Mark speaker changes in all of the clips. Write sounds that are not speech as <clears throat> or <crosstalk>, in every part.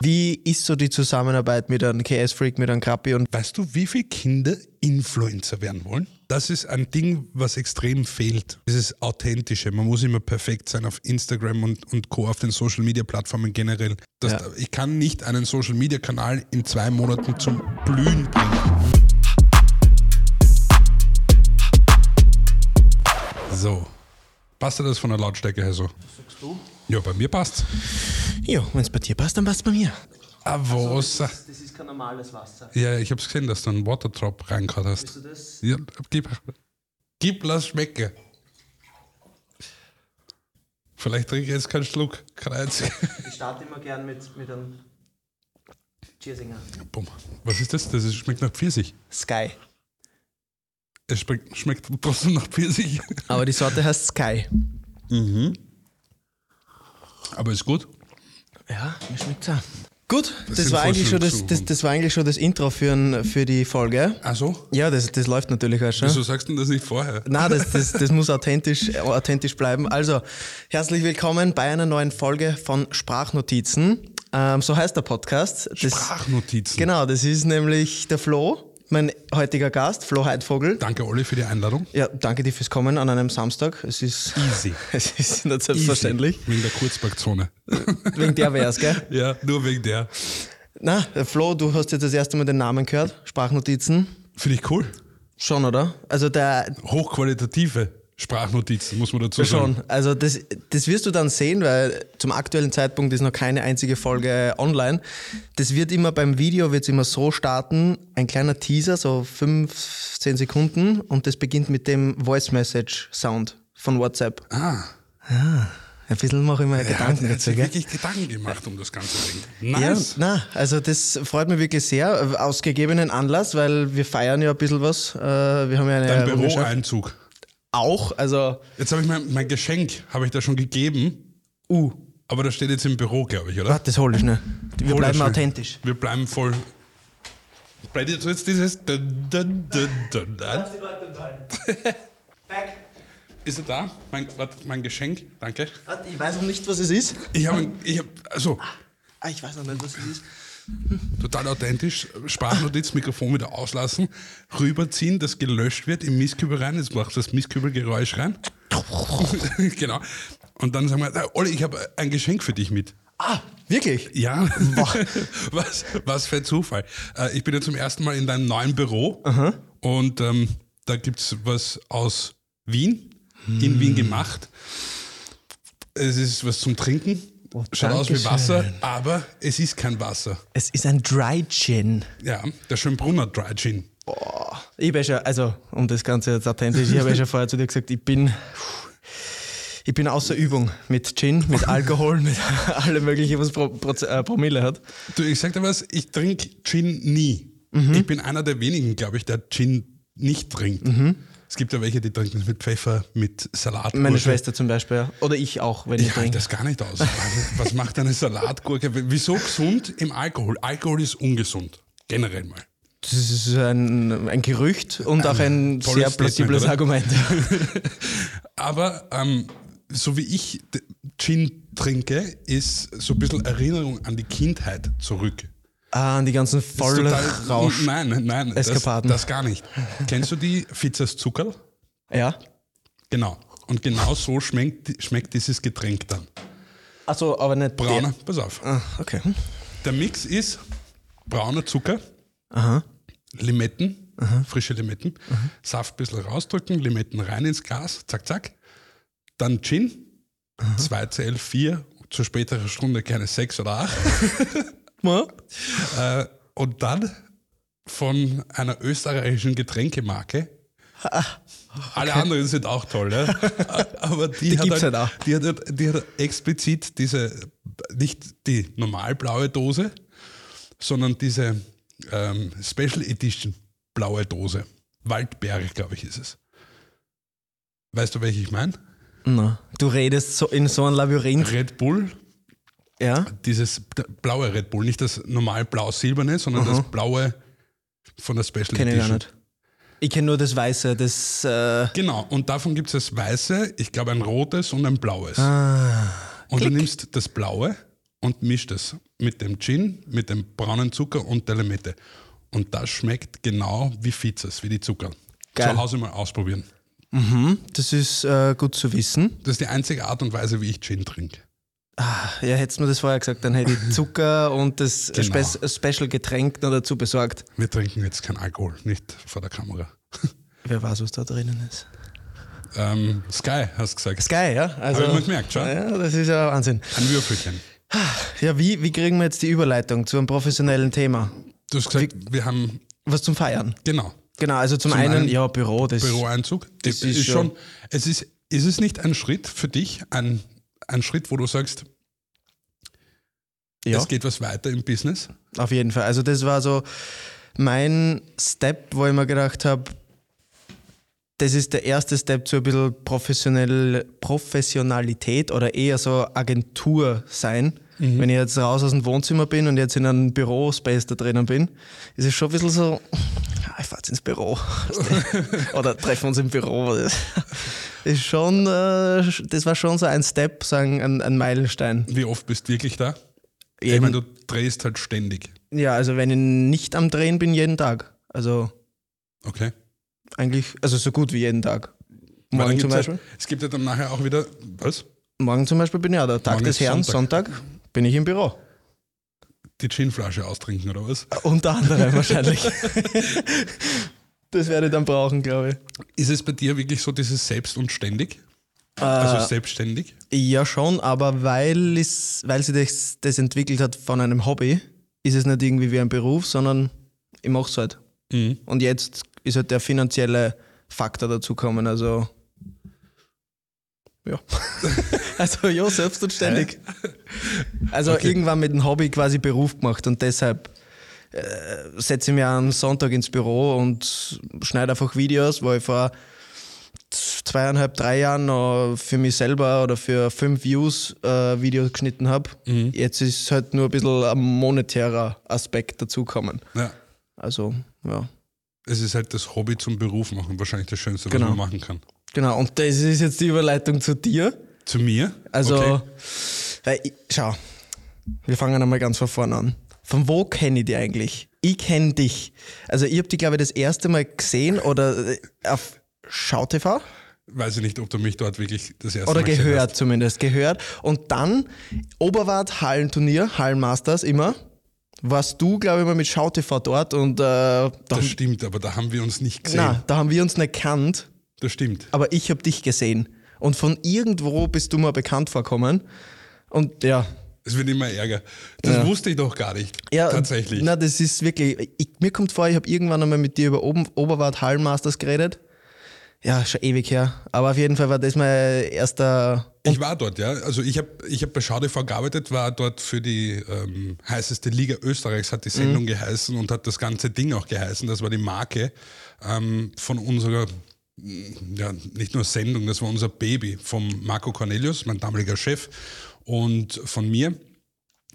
Speaker 1: Wie ist so die Zusammenarbeit mit einem KS-Freak, mit einem Krappi und
Speaker 2: Weißt du, wie viele Kinder Influencer werden wollen? Das ist ein Ding, was extrem fehlt. Dieses Authentische. Man muss immer perfekt sein auf Instagram und, und Co. auf den Social Media Plattformen generell. Das,
Speaker 1: Ja.
Speaker 2: Ich kann nicht einen Social Media Kanal in zwei Monaten zum Blühen bringen. So. Passt dir das von der Lautstärke her so?
Speaker 1: sagst du?
Speaker 2: Ja, bei mir passt's.
Speaker 1: Ja, wenn es bei dir passt, dann passt bei mir.
Speaker 2: Ah, was?
Speaker 1: Das ist kein normales Wasser.
Speaker 2: Ja, ich hab's gesehen, dass du einen Waterdrop reingehauen hast.
Speaker 1: du das?
Speaker 2: Ja, gib, gib, lass schmecken. Vielleicht trinke ich jetzt keinen Schluck, kein einziger.
Speaker 1: Ich starte immer gern mit, mit einem Cheersinger.
Speaker 2: Bumm. Was ist das? Das ist, schmeckt nach Pfirsich.
Speaker 1: Sky.
Speaker 2: Es schmeckt, schmeckt trotzdem nach Pfirsich.
Speaker 1: Aber die Sorte heißt Sky.
Speaker 2: Aber ist gut.
Speaker 1: Ja, mir schmeckt's auch. Gut, das,
Speaker 2: sind
Speaker 1: war eigentlich schon das, das, das war eigentlich schon das Intro für, ein- für die Folge.
Speaker 2: Ach so?
Speaker 1: Ja, das, das läuft natürlich auch schon.
Speaker 2: Wieso sagst du denn das nicht vorher?
Speaker 1: Nein, das, das, das muss authentisch, authentisch bleiben. Also, herzlich willkommen bei einer neuen Folge von Sprachnotizen. Ähm, so heißt der Podcast. Das,
Speaker 2: Sprachnotizen.
Speaker 1: Genau, das ist nämlich der Flo, mein heutiger Gast, Flo Heidvogel.
Speaker 2: Danke, Olli, für die Einladung.
Speaker 1: Ja, danke dir fürs Kommen an einem Samstag. Es ist,
Speaker 2: Easy. <laughs>
Speaker 1: es ist nicht selbstverständlich.
Speaker 2: Easy. Wegen der Kurzparkzone.
Speaker 1: Wegen der wär's, gell? <laughs>
Speaker 2: ja, nur wegen der.
Speaker 1: Na, äh, Flo, du hast jetzt das erste Mal den Namen gehört. Sprachnotizen.
Speaker 2: Finde ich cool.
Speaker 1: Schon, oder? Also der,
Speaker 2: Hochqualitative Sprachnotizen, muss man dazu sagen.
Speaker 1: Schon. Also das, das wirst du dann sehen, weil zum aktuellen Zeitpunkt ist noch keine einzige Folge online. Das wird immer beim Video wird's immer so starten, ein kleiner Teaser, so 15 Sekunden und das beginnt mit dem Voice Message Sound von WhatsApp.
Speaker 2: Ah.
Speaker 1: Ein bisschen mache ich mir
Speaker 2: hat,
Speaker 1: Gedanken
Speaker 2: hat
Speaker 1: dazu, gell?
Speaker 2: wirklich Gedanken gemacht um das ganze Ding.
Speaker 1: Ja,
Speaker 2: Nice.
Speaker 1: na, also das freut mich wirklich sehr, aus gegebenen Anlass, weil wir feiern ja ein bisschen was. Äh, Wir haben ja eine
Speaker 2: Dein. Büroeinzug.
Speaker 1: Auch, also
Speaker 2: Jetzt habe ich mein, mein Geschenk, habe ich da schon gegeben.
Speaker 1: uh,
Speaker 2: Aber das steht jetzt im Büro, glaube ich, oder?
Speaker 1: warte, das hole ich schnell. Wir
Speaker 2: Hol
Speaker 1: bleiben
Speaker 2: schnell.
Speaker 1: authentisch.
Speaker 2: Wir bleiben voll. Bleibt jetzt jetzt dieses. Dun, dun, dun, dun, dun. <laughs> Ist er da? Mein, warte, mein Geschenk, danke.
Speaker 1: Warte, Ich weiß noch nicht, was es ist.
Speaker 2: Ich habe, ich hab, also
Speaker 1: Ah, ich weiß noch nicht, was es ist.
Speaker 2: Total authentisch, Sprachnotiz, Mikrofon wieder auslassen, rüberziehen, das gelöscht wird, im Mistkübel rein, jetzt macht das Mistkübelgeräusch rein. <laughs> genau. Und dann sagen wir, "Ah, Olli, ich habe ein Geschenk für dich mit.
Speaker 1: Ah, wirklich?
Speaker 2: Ja, <laughs> was, was für ein Zufall. Äh, ich bin ja zum ersten Mal in deinem neuen Büro und ähm, da gibt es was aus Wien, in Wien gemacht. Es ist was zum Trinken.
Speaker 1: Oh,
Speaker 2: Schaut aus wie. Wasser, aber es ist kein Wasser.
Speaker 1: Es ist ein Dry Gin.
Speaker 2: Ja, der Schönbrunner Dry Gin.
Speaker 1: Boah. Ich bin schon, also um das Ganze jetzt authentisch, ich habe ja schon vorher zu dir gesagt, ich bin, ich bin außer Übung mit Gin, mit Alkohol, <laughs> mit allem möglichen, was Pro, Pro, äh, Promille hat.
Speaker 2: Du, ich sag dir was, ich trinke Gin nie.
Speaker 1: Mhm.
Speaker 2: Ich bin einer der wenigen, glaube ich, der Gin nicht trinkt. Es gibt ja welche, die trinken es mit Pfeffer, mit Salat.
Speaker 1: Meine Schwester zum Beispiel. ja. Oder ich auch, wenn ich
Speaker 2: Ich halte
Speaker 1: trinke.
Speaker 2: das gar nicht aus. Was macht eine Salatgurke? Wieso gesund im Alkohol? Alkohol ist ungesund. Generell mal.
Speaker 1: Das ist ein, ein Gerücht und auch ein sehr plausibles Argument. <laughs>
Speaker 2: Aber ähm, so wie ich Gin trinke, ist so ein bisschen Erinnerung an die Kindheit zurück.
Speaker 1: Ah, an die ganzen
Speaker 2: Das total-
Speaker 1: Vollrausch. <laughs>
Speaker 2: Nein, nein, das,
Speaker 1: Eskapaden.
Speaker 2: das gar nicht. Kennst du die Fizzas Zuckerl?
Speaker 1: Ja.
Speaker 2: Genau. Und genau so schmeckt, schmeckt dieses Getränk dann.
Speaker 1: Achso, aber nicht
Speaker 2: Brauner, pass auf.
Speaker 1: Der. Ah, okay.
Speaker 2: Der Mix ist brauner Zucker,
Speaker 1: Aha.
Speaker 2: Limetten, frische Limetten, Saft ein bisschen rausdrücken, Limetten rein ins Glas, zack, zack. Dann Gin, 2 CL, 4, zu späterer Stunde keine 6 oder 8. <laughs> Äh, und dann von einer österreichischen Getränkemarke. Alle anderen sind auch toll, ne? <laughs> aber die,
Speaker 1: Die
Speaker 2: hat halt,
Speaker 1: halt auch.
Speaker 2: Die hat, halt- die hat explizit diese, nicht die normal blaue Dose, sondern diese ähm, Special Edition blaue Dose. Waldbeere, glaube ich, ist es. Weißt du, welche ich meine?
Speaker 1: Na, du redest so in so ein Labyrinth.
Speaker 2: Red Bull,
Speaker 1: Ja.
Speaker 2: dieses blaue Red Bull, nicht das normal blau-silberne, sondern das blaue von der Special
Speaker 1: Kenne ich
Speaker 2: Edition.
Speaker 1: gar nicht. Ich kenne nur das Weiße, das. Äh,
Speaker 2: Genau, und davon gibt es das weiße, ich glaube ein rotes und ein blaues.
Speaker 1: ah,
Speaker 2: und
Speaker 1: klick.
Speaker 2: du nimmst das blaue und mischt es mit dem Gin, mit dem braunen Zucker und der Limette. Und das schmeckt genau wie Fizes, wie die Zucker.
Speaker 1: Geil.
Speaker 2: Zu Hause mal ausprobieren.
Speaker 1: Das ist äh, gut zu wissen.
Speaker 2: Das ist die einzige Art und Weise, wie ich Gin trinke.
Speaker 1: Ja, hättest du mir das vorher gesagt, dann hätte ich <laughs> Zucker und das
Speaker 2: Genau.
Speaker 1: Spe Special Getränk noch dazu besorgt.
Speaker 2: Wir trinken jetzt keinen Alkohol, nicht vor der Kamera. <laughs>
Speaker 1: Wer weiß, was da drinnen ist.
Speaker 2: Ähm, Sky, hast du gesagt.
Speaker 1: Sky, ja? Also,
Speaker 2: Hab ich mal gemerkt, schau.
Speaker 1: Ja, das ist ja Wahnsinn.
Speaker 2: Ein Würfelchen.
Speaker 1: Ja, wie, wie kriegen wir jetzt die Überleitung zu einem professionellen Thema?
Speaker 2: Du hast gesagt, wir haben,
Speaker 1: Was zum Feiern.
Speaker 2: genau,
Speaker 1: Genau, also zum,
Speaker 2: Zum
Speaker 1: einen,
Speaker 2: einen
Speaker 1: ja, Büro, das
Speaker 2: Büroeinzug.
Speaker 1: Das
Speaker 2: Das
Speaker 1: ist
Speaker 2: ist,
Speaker 1: ja-
Speaker 2: schon, es ist, ist es nicht ein Schritt für dich, ein, ein Schritt, wo du sagst,
Speaker 1: ja,
Speaker 2: es geht was weiter im Business?
Speaker 1: auf jeden Fall. Also das war so mein Step, wo ich mir gedacht habe, das ist der erste Step zu ein bisschen professionell, Professionalität oder eher so Agentur sein. Wenn ich jetzt raus aus dem Wohnzimmer bin und jetzt in einem Bürospace da drinnen bin, ist es schon ein bisschen so, ah, ich fahr jetzt ins Büro. <laughs> <laughs> oder treffen uns im Büro. Das ist schon, äh, das war schon so ein Step, sagen, ein, ein Meilenstein.
Speaker 2: Wie oft bist du wirklich da? Ich
Speaker 1: Jeden-
Speaker 2: meine, du drehst halt ständig.
Speaker 1: Ja, also wenn ich nicht am Drehen bin, jeden Tag. Also
Speaker 2: Okay.
Speaker 1: eigentlich, also so gut wie jeden Tag. Morgen zum Beispiel.
Speaker 2: Ja, es gibt ja dann nachher auch wieder, was?
Speaker 1: Morgen zum Beispiel bin ich ja der Tag
Speaker 2: Morgen
Speaker 1: des Herrn,
Speaker 2: Sonntag.
Speaker 1: Sonntag. bin ich im Büro.
Speaker 2: Die Ginflasche austrinken oder was?
Speaker 1: Unter anderem wahrscheinlich. <laughs> <laughs> das werde ich dann brauchen, glaube ich.
Speaker 2: Ist es bei dir wirklich so dieses Selbst und ständig? also selbstständig?
Speaker 1: Ja, schon, aber weil, es, weil sich das, das entwickelt hat von einem Hobby, ist es nicht irgendwie wie ein Beruf, sondern ich mache es halt.
Speaker 2: Mhm.
Speaker 1: Und jetzt ist halt der finanzielle Faktor dazu gekommen. Also, ja. <laughs> also, ja, selbst und ständig. Also,
Speaker 2: Okay.
Speaker 1: irgendwann mit dem Hobby quasi Beruf gemacht und deshalb äh, setze ich mich am Sonntag ins Büro und schneide einfach Videos, wo ich vor zweieinhalb, drei Jahren noch für mich selber oder für fünf Views äh, Videos geschnitten habe. Jetzt ist halt nur ein bisschen ein monetärer Aspekt dazukommen.
Speaker 2: Ja.
Speaker 1: Also, ja.
Speaker 2: Es ist halt das Hobby zum Beruf machen, wahrscheinlich das Schönste,
Speaker 1: Genau.
Speaker 2: was man machen kann.
Speaker 1: Genau, und das ist jetzt die Überleitung zu dir.
Speaker 2: Zu mir?
Speaker 1: Also,
Speaker 2: Okay.
Speaker 1: weil ich, schau, wir fangen einmal ganz von vorne an. Von wo kenne ich dich eigentlich? Ich kenne dich. Also, ich habe dich, glaube ich, das erste Mal gesehen oder äh, auf SchauTV
Speaker 2: Weiß ich nicht, ob du mich dort wirklich das erste
Speaker 1: oder
Speaker 2: Mal gesehen
Speaker 1: gehört
Speaker 2: hast.
Speaker 1: zumindest, gehört. Und dann Oberwart Hallenturnier, Hallenmasters immer. Warst du, glaube ich, mal mit SchauTV dort und äh, da,
Speaker 2: Das stimmt, aber da haben wir uns nicht gesehen.
Speaker 1: na, da haben wir uns nicht kannt.
Speaker 2: Das stimmt.
Speaker 1: aber ich habe dich gesehen. Und von irgendwo bist du mir bekannt vorkommen. Und ja.
Speaker 2: Es wird immer ärger. Das
Speaker 1: Ja.
Speaker 2: wusste ich doch gar nicht.
Speaker 1: ja
Speaker 2: Tatsächlich.
Speaker 1: Na, das ist wirklich. Ich, mir kommt vor, ich habe irgendwann einmal mit dir über Oben, Oberwart Hallenmasters geredet. Ja, schon ewig her. Aber auf jeden Fall war das mein erster.
Speaker 2: Ich war dort, ja. Also ich habe ich hab bei SchauTV gearbeitet, war dort für die ähm, heißeste Liga Österreichs, hat die Sendung geheißen und hat das ganze Ding auch geheißen. Das war die Marke ähm, von unserer, ja, nicht nur Sendung, das war unser Baby vom Marco Cornelius, mein damaliger Chef, und von mir.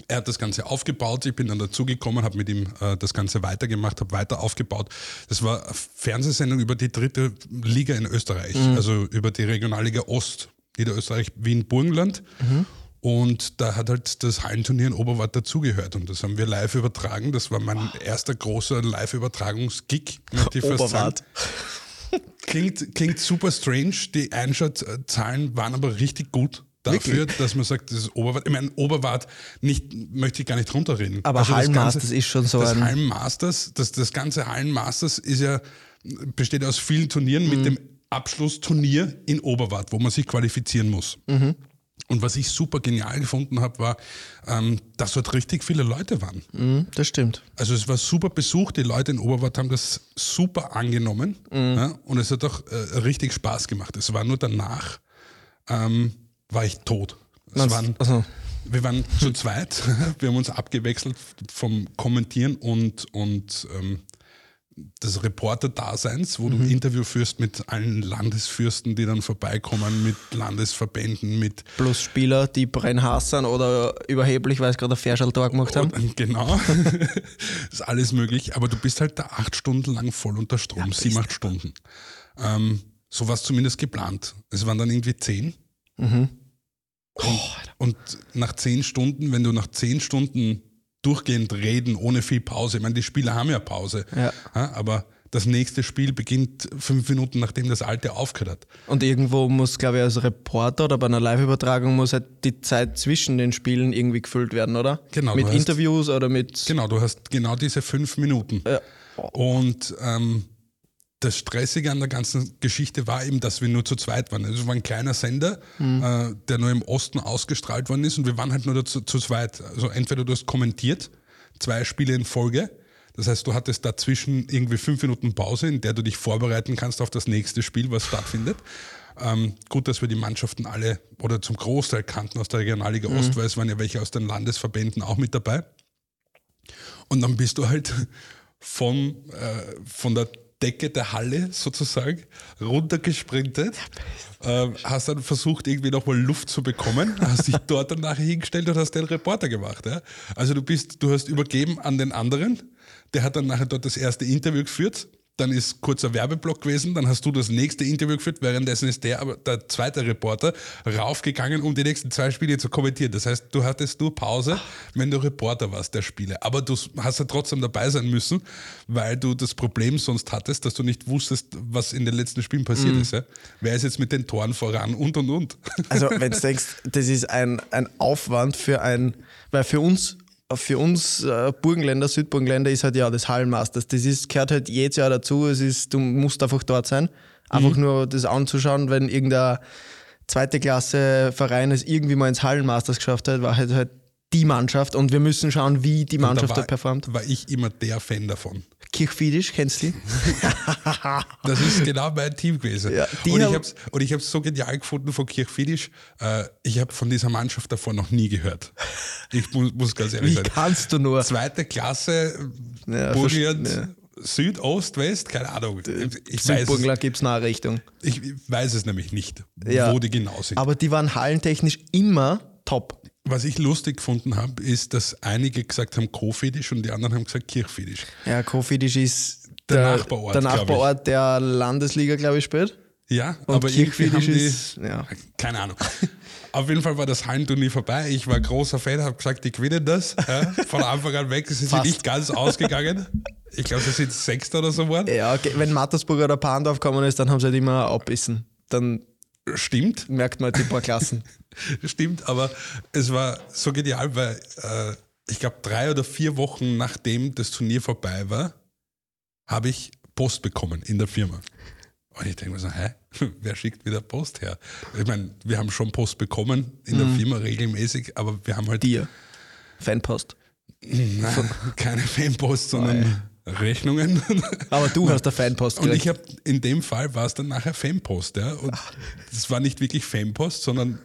Speaker 2: Er hat das Ganze aufgebaut, ich bin dann dazugekommen, habe mit ihm äh, das Ganze weitergemacht, habe weiter aufgebaut. Das war eine Fernsehsendung über die dritte Liga in Österreich, also über die Regionalliga Ost, Niederösterreich, Wien, Burgenland. Und da hat halt das Hallenturnier in Oberwart dazugehört und das haben wir live übertragen. Das war mein erster großer Live-Übertragungsgig.
Speaker 1: Oberwart.
Speaker 2: Klingt, klingt super strange. Die Einschaltzahlen waren aber richtig gut dafür, dass man sagt, das ist Oberwart. Ich meine, Oberwart nicht, möchte ich gar nicht runterreden.
Speaker 1: Aber
Speaker 2: Also
Speaker 1: Hallenmasters ist schon so
Speaker 2: Das
Speaker 1: ein-
Speaker 2: Hallenmasters, das, das ganze Hallenmasters ist ja, besteht aus vielen Turnieren
Speaker 1: Mhm.
Speaker 2: mit dem Abschlussturnier in Oberwart, wo man sich qualifizieren muss.
Speaker 1: Mhm.
Speaker 2: Und was ich super genial gefunden habe, war, ähm, dass dort richtig viele Leute waren.
Speaker 1: Mhm, das stimmt.
Speaker 2: Also es war super besucht, die Leute in Oberwart haben das super angenommen
Speaker 1: Mhm.
Speaker 2: ja, und es hat auch äh, richtig Spaß gemacht. Es war nur danach, ähm, war ich tot. Es waren,
Speaker 1: also,
Speaker 2: wir waren zu zweit, <laughs> wir haben uns abgewechselt vom Kommentieren und, und ähm, des Reporter-Daseins, wo
Speaker 1: Mhm.
Speaker 2: du Interview führst mit allen Landesfürsten, die dann vorbeikommen, mit Landesverbänden, mit
Speaker 1: plus Spieler, die brennhaß sind oder überheblich, weil sie gerade ein Ferschal-Tor gemacht haben.
Speaker 2: Und, genau. <laughs> ist alles möglich, aber du bist halt da acht Stunden lang voll unter Strom, sieben, acht Stunden. Ähm, so war es zumindest geplant. Es waren dann irgendwie zehn. Und, und nach zehn Stunden, wenn du nach zehn Stunden durchgehend reden, ohne viel Pause, ich meine, die Spieler haben ja Pause,
Speaker 1: Ja.
Speaker 2: aber das nächste Spiel beginnt fünf Minuten, nachdem das alte aufgehört hat.
Speaker 1: Und irgendwo muss, glaube ich, als Reporter oder bei einer Live-Übertragung muss halt die Zeit zwischen den Spielen irgendwie gefüllt werden, oder?
Speaker 2: Genau,
Speaker 1: Mit
Speaker 2: hast-
Speaker 1: Interviews oder mit.
Speaker 2: Genau, du hast genau diese fünf Minuten.
Speaker 1: Ja.
Speaker 2: Und ähm, das Stressige an der ganzen Geschichte war eben, dass wir nur zu zweit waren. Also es war ein kleiner Sender, äh, der nur im Osten ausgestrahlt worden ist und wir waren halt nur dazu, zu zweit. Also entweder du hast kommentiert, zwei Spiele in Folge. Das heißt, du hattest dazwischen irgendwie fünf Minuten Pause, in der du dich vorbereiten kannst auf das nächste Spiel, was stattfindet. Ähm, gut, dass wir die Mannschaften alle oder zum Großteil kannten aus der Regionalliga Ost, weil es waren ja welche aus den Landesverbänden auch mit dabei. Und dann bist du halt <laughs> vom, äh, von der Decke der Halle sozusagen runtergesprintet, äh, hast dann versucht, irgendwie nochmal Luft zu bekommen, hast dich dort dann nachher hingestellt und hast den Reporter gemacht. Ja? Also du bist, du hast übergeben an den anderen, der hat dann nachher dort das erste Interview geführt. Dann ist kurzer Werbeblock gewesen, dann hast du das nächste Interview geführt, währenddessen ist der, aber der zweite Reporter raufgegangen, um die nächsten zwei Spiele zu kommentieren. Das heißt, du hattest nur Pause, wenn du Reporter warst der Spiele. Aber du hast ja trotzdem dabei sein müssen, weil du das Problem sonst hattest, dass du nicht wusstest, was in den letzten Spielen passiert ist. Ja? Wer ist jetzt mit den Toren voran und und und.
Speaker 1: Also, <laughs> wenn du denkst, das ist ein, ein Aufwand für ein, weil für uns, für uns äh, Burgenländer, Südburgenländer ist halt ja das Hallenmasters. Das ist, gehört halt jedes Jahr dazu. Es ist, du musst einfach dort sein. Einfach nur das anzuschauen, wenn irgendein zweite Klasse Verein es irgendwie mal ins Hallenmasters geschafft hat, war halt, halt die Mannschaft und wir müssen schauen, wie die Mannschaft
Speaker 2: da
Speaker 1: dort performt.
Speaker 2: war ich immer der Fan davon.
Speaker 1: Kirchfiedisch, kennst du die? <laughs>
Speaker 2: Das ist genau mein Team gewesen.
Speaker 1: Ja,
Speaker 2: und ich habe es und ich hab's so genial gefunden von Kirchfiedisch. Äh, ich habe von dieser Mannschaft davor noch nie gehört. Ich muss, muss ganz ehrlich
Speaker 1: Wie
Speaker 2: sein.
Speaker 1: kannst du nur?
Speaker 2: Zweite Klasse,
Speaker 1: Ja,
Speaker 2: Burgenland,
Speaker 1: verst-
Speaker 2: Süd, Ost, West, keine Ahnung. Ich weiß, es,
Speaker 1: Südburgenland gibt es eine Richtung.
Speaker 2: ich weiß es nämlich nicht,
Speaker 1: Ja.
Speaker 2: wo die genau sind.
Speaker 1: Aber die waren hallentechnisch immer top.
Speaker 2: Was ich lustig gefunden habe, ist, dass einige gesagt haben Kofedisch und die anderen haben gesagt Kirchfedisch.
Speaker 1: Ja, Kofedisch ist
Speaker 2: Der Nachbarort,
Speaker 1: der
Speaker 2: glaub ich.
Speaker 1: Nachbarort der Landesliga, glaube ich, spielt.
Speaker 2: Ja,
Speaker 1: Und
Speaker 2: aber irgendwie haben
Speaker 1: Kirchfedisch
Speaker 2: die,
Speaker 1: ist, ja.
Speaker 2: keine Ahnung. Auf jeden Fall war das Hallenturnier vorbei. Ich war großer Fan, habe gesagt, die gewinnen das. Ja, von Anfang an weg. Sie sind
Speaker 1: Fast.
Speaker 2: nicht ganz ausgegangen. Ich glaube, sie sind Sechster oder so geworden.
Speaker 1: Ja, okay. wenn Mattersburg oder Pandorf gekommen ist, dann haben sie halt immer abbissen. Dann
Speaker 2: Stimmt,
Speaker 1: merkt man halt die paar Klassen. <laughs>
Speaker 2: stimmt, aber es war so genial, weil äh, ich glaube, drei oder vier Wochen nachdem das Turnier vorbei war, habe ich Post bekommen in der Firma. Und ich denke mir so, hä, <laughs> wer schickt wieder Post her? Ich meine, wir haben schon Post bekommen in der Firma regelmäßig, aber wir haben halt
Speaker 1: Dir. Fanpost. <laughs>
Speaker 2: Nein, keine Fanpost, sondern Rechnungen.
Speaker 1: Aber du hast der Fanpost
Speaker 2: Und ich
Speaker 1: gekriegt.
Speaker 2: habe in dem Fall war es dann nachher Fanpost, ja. Und das war nicht wirklich Fanpost, sondern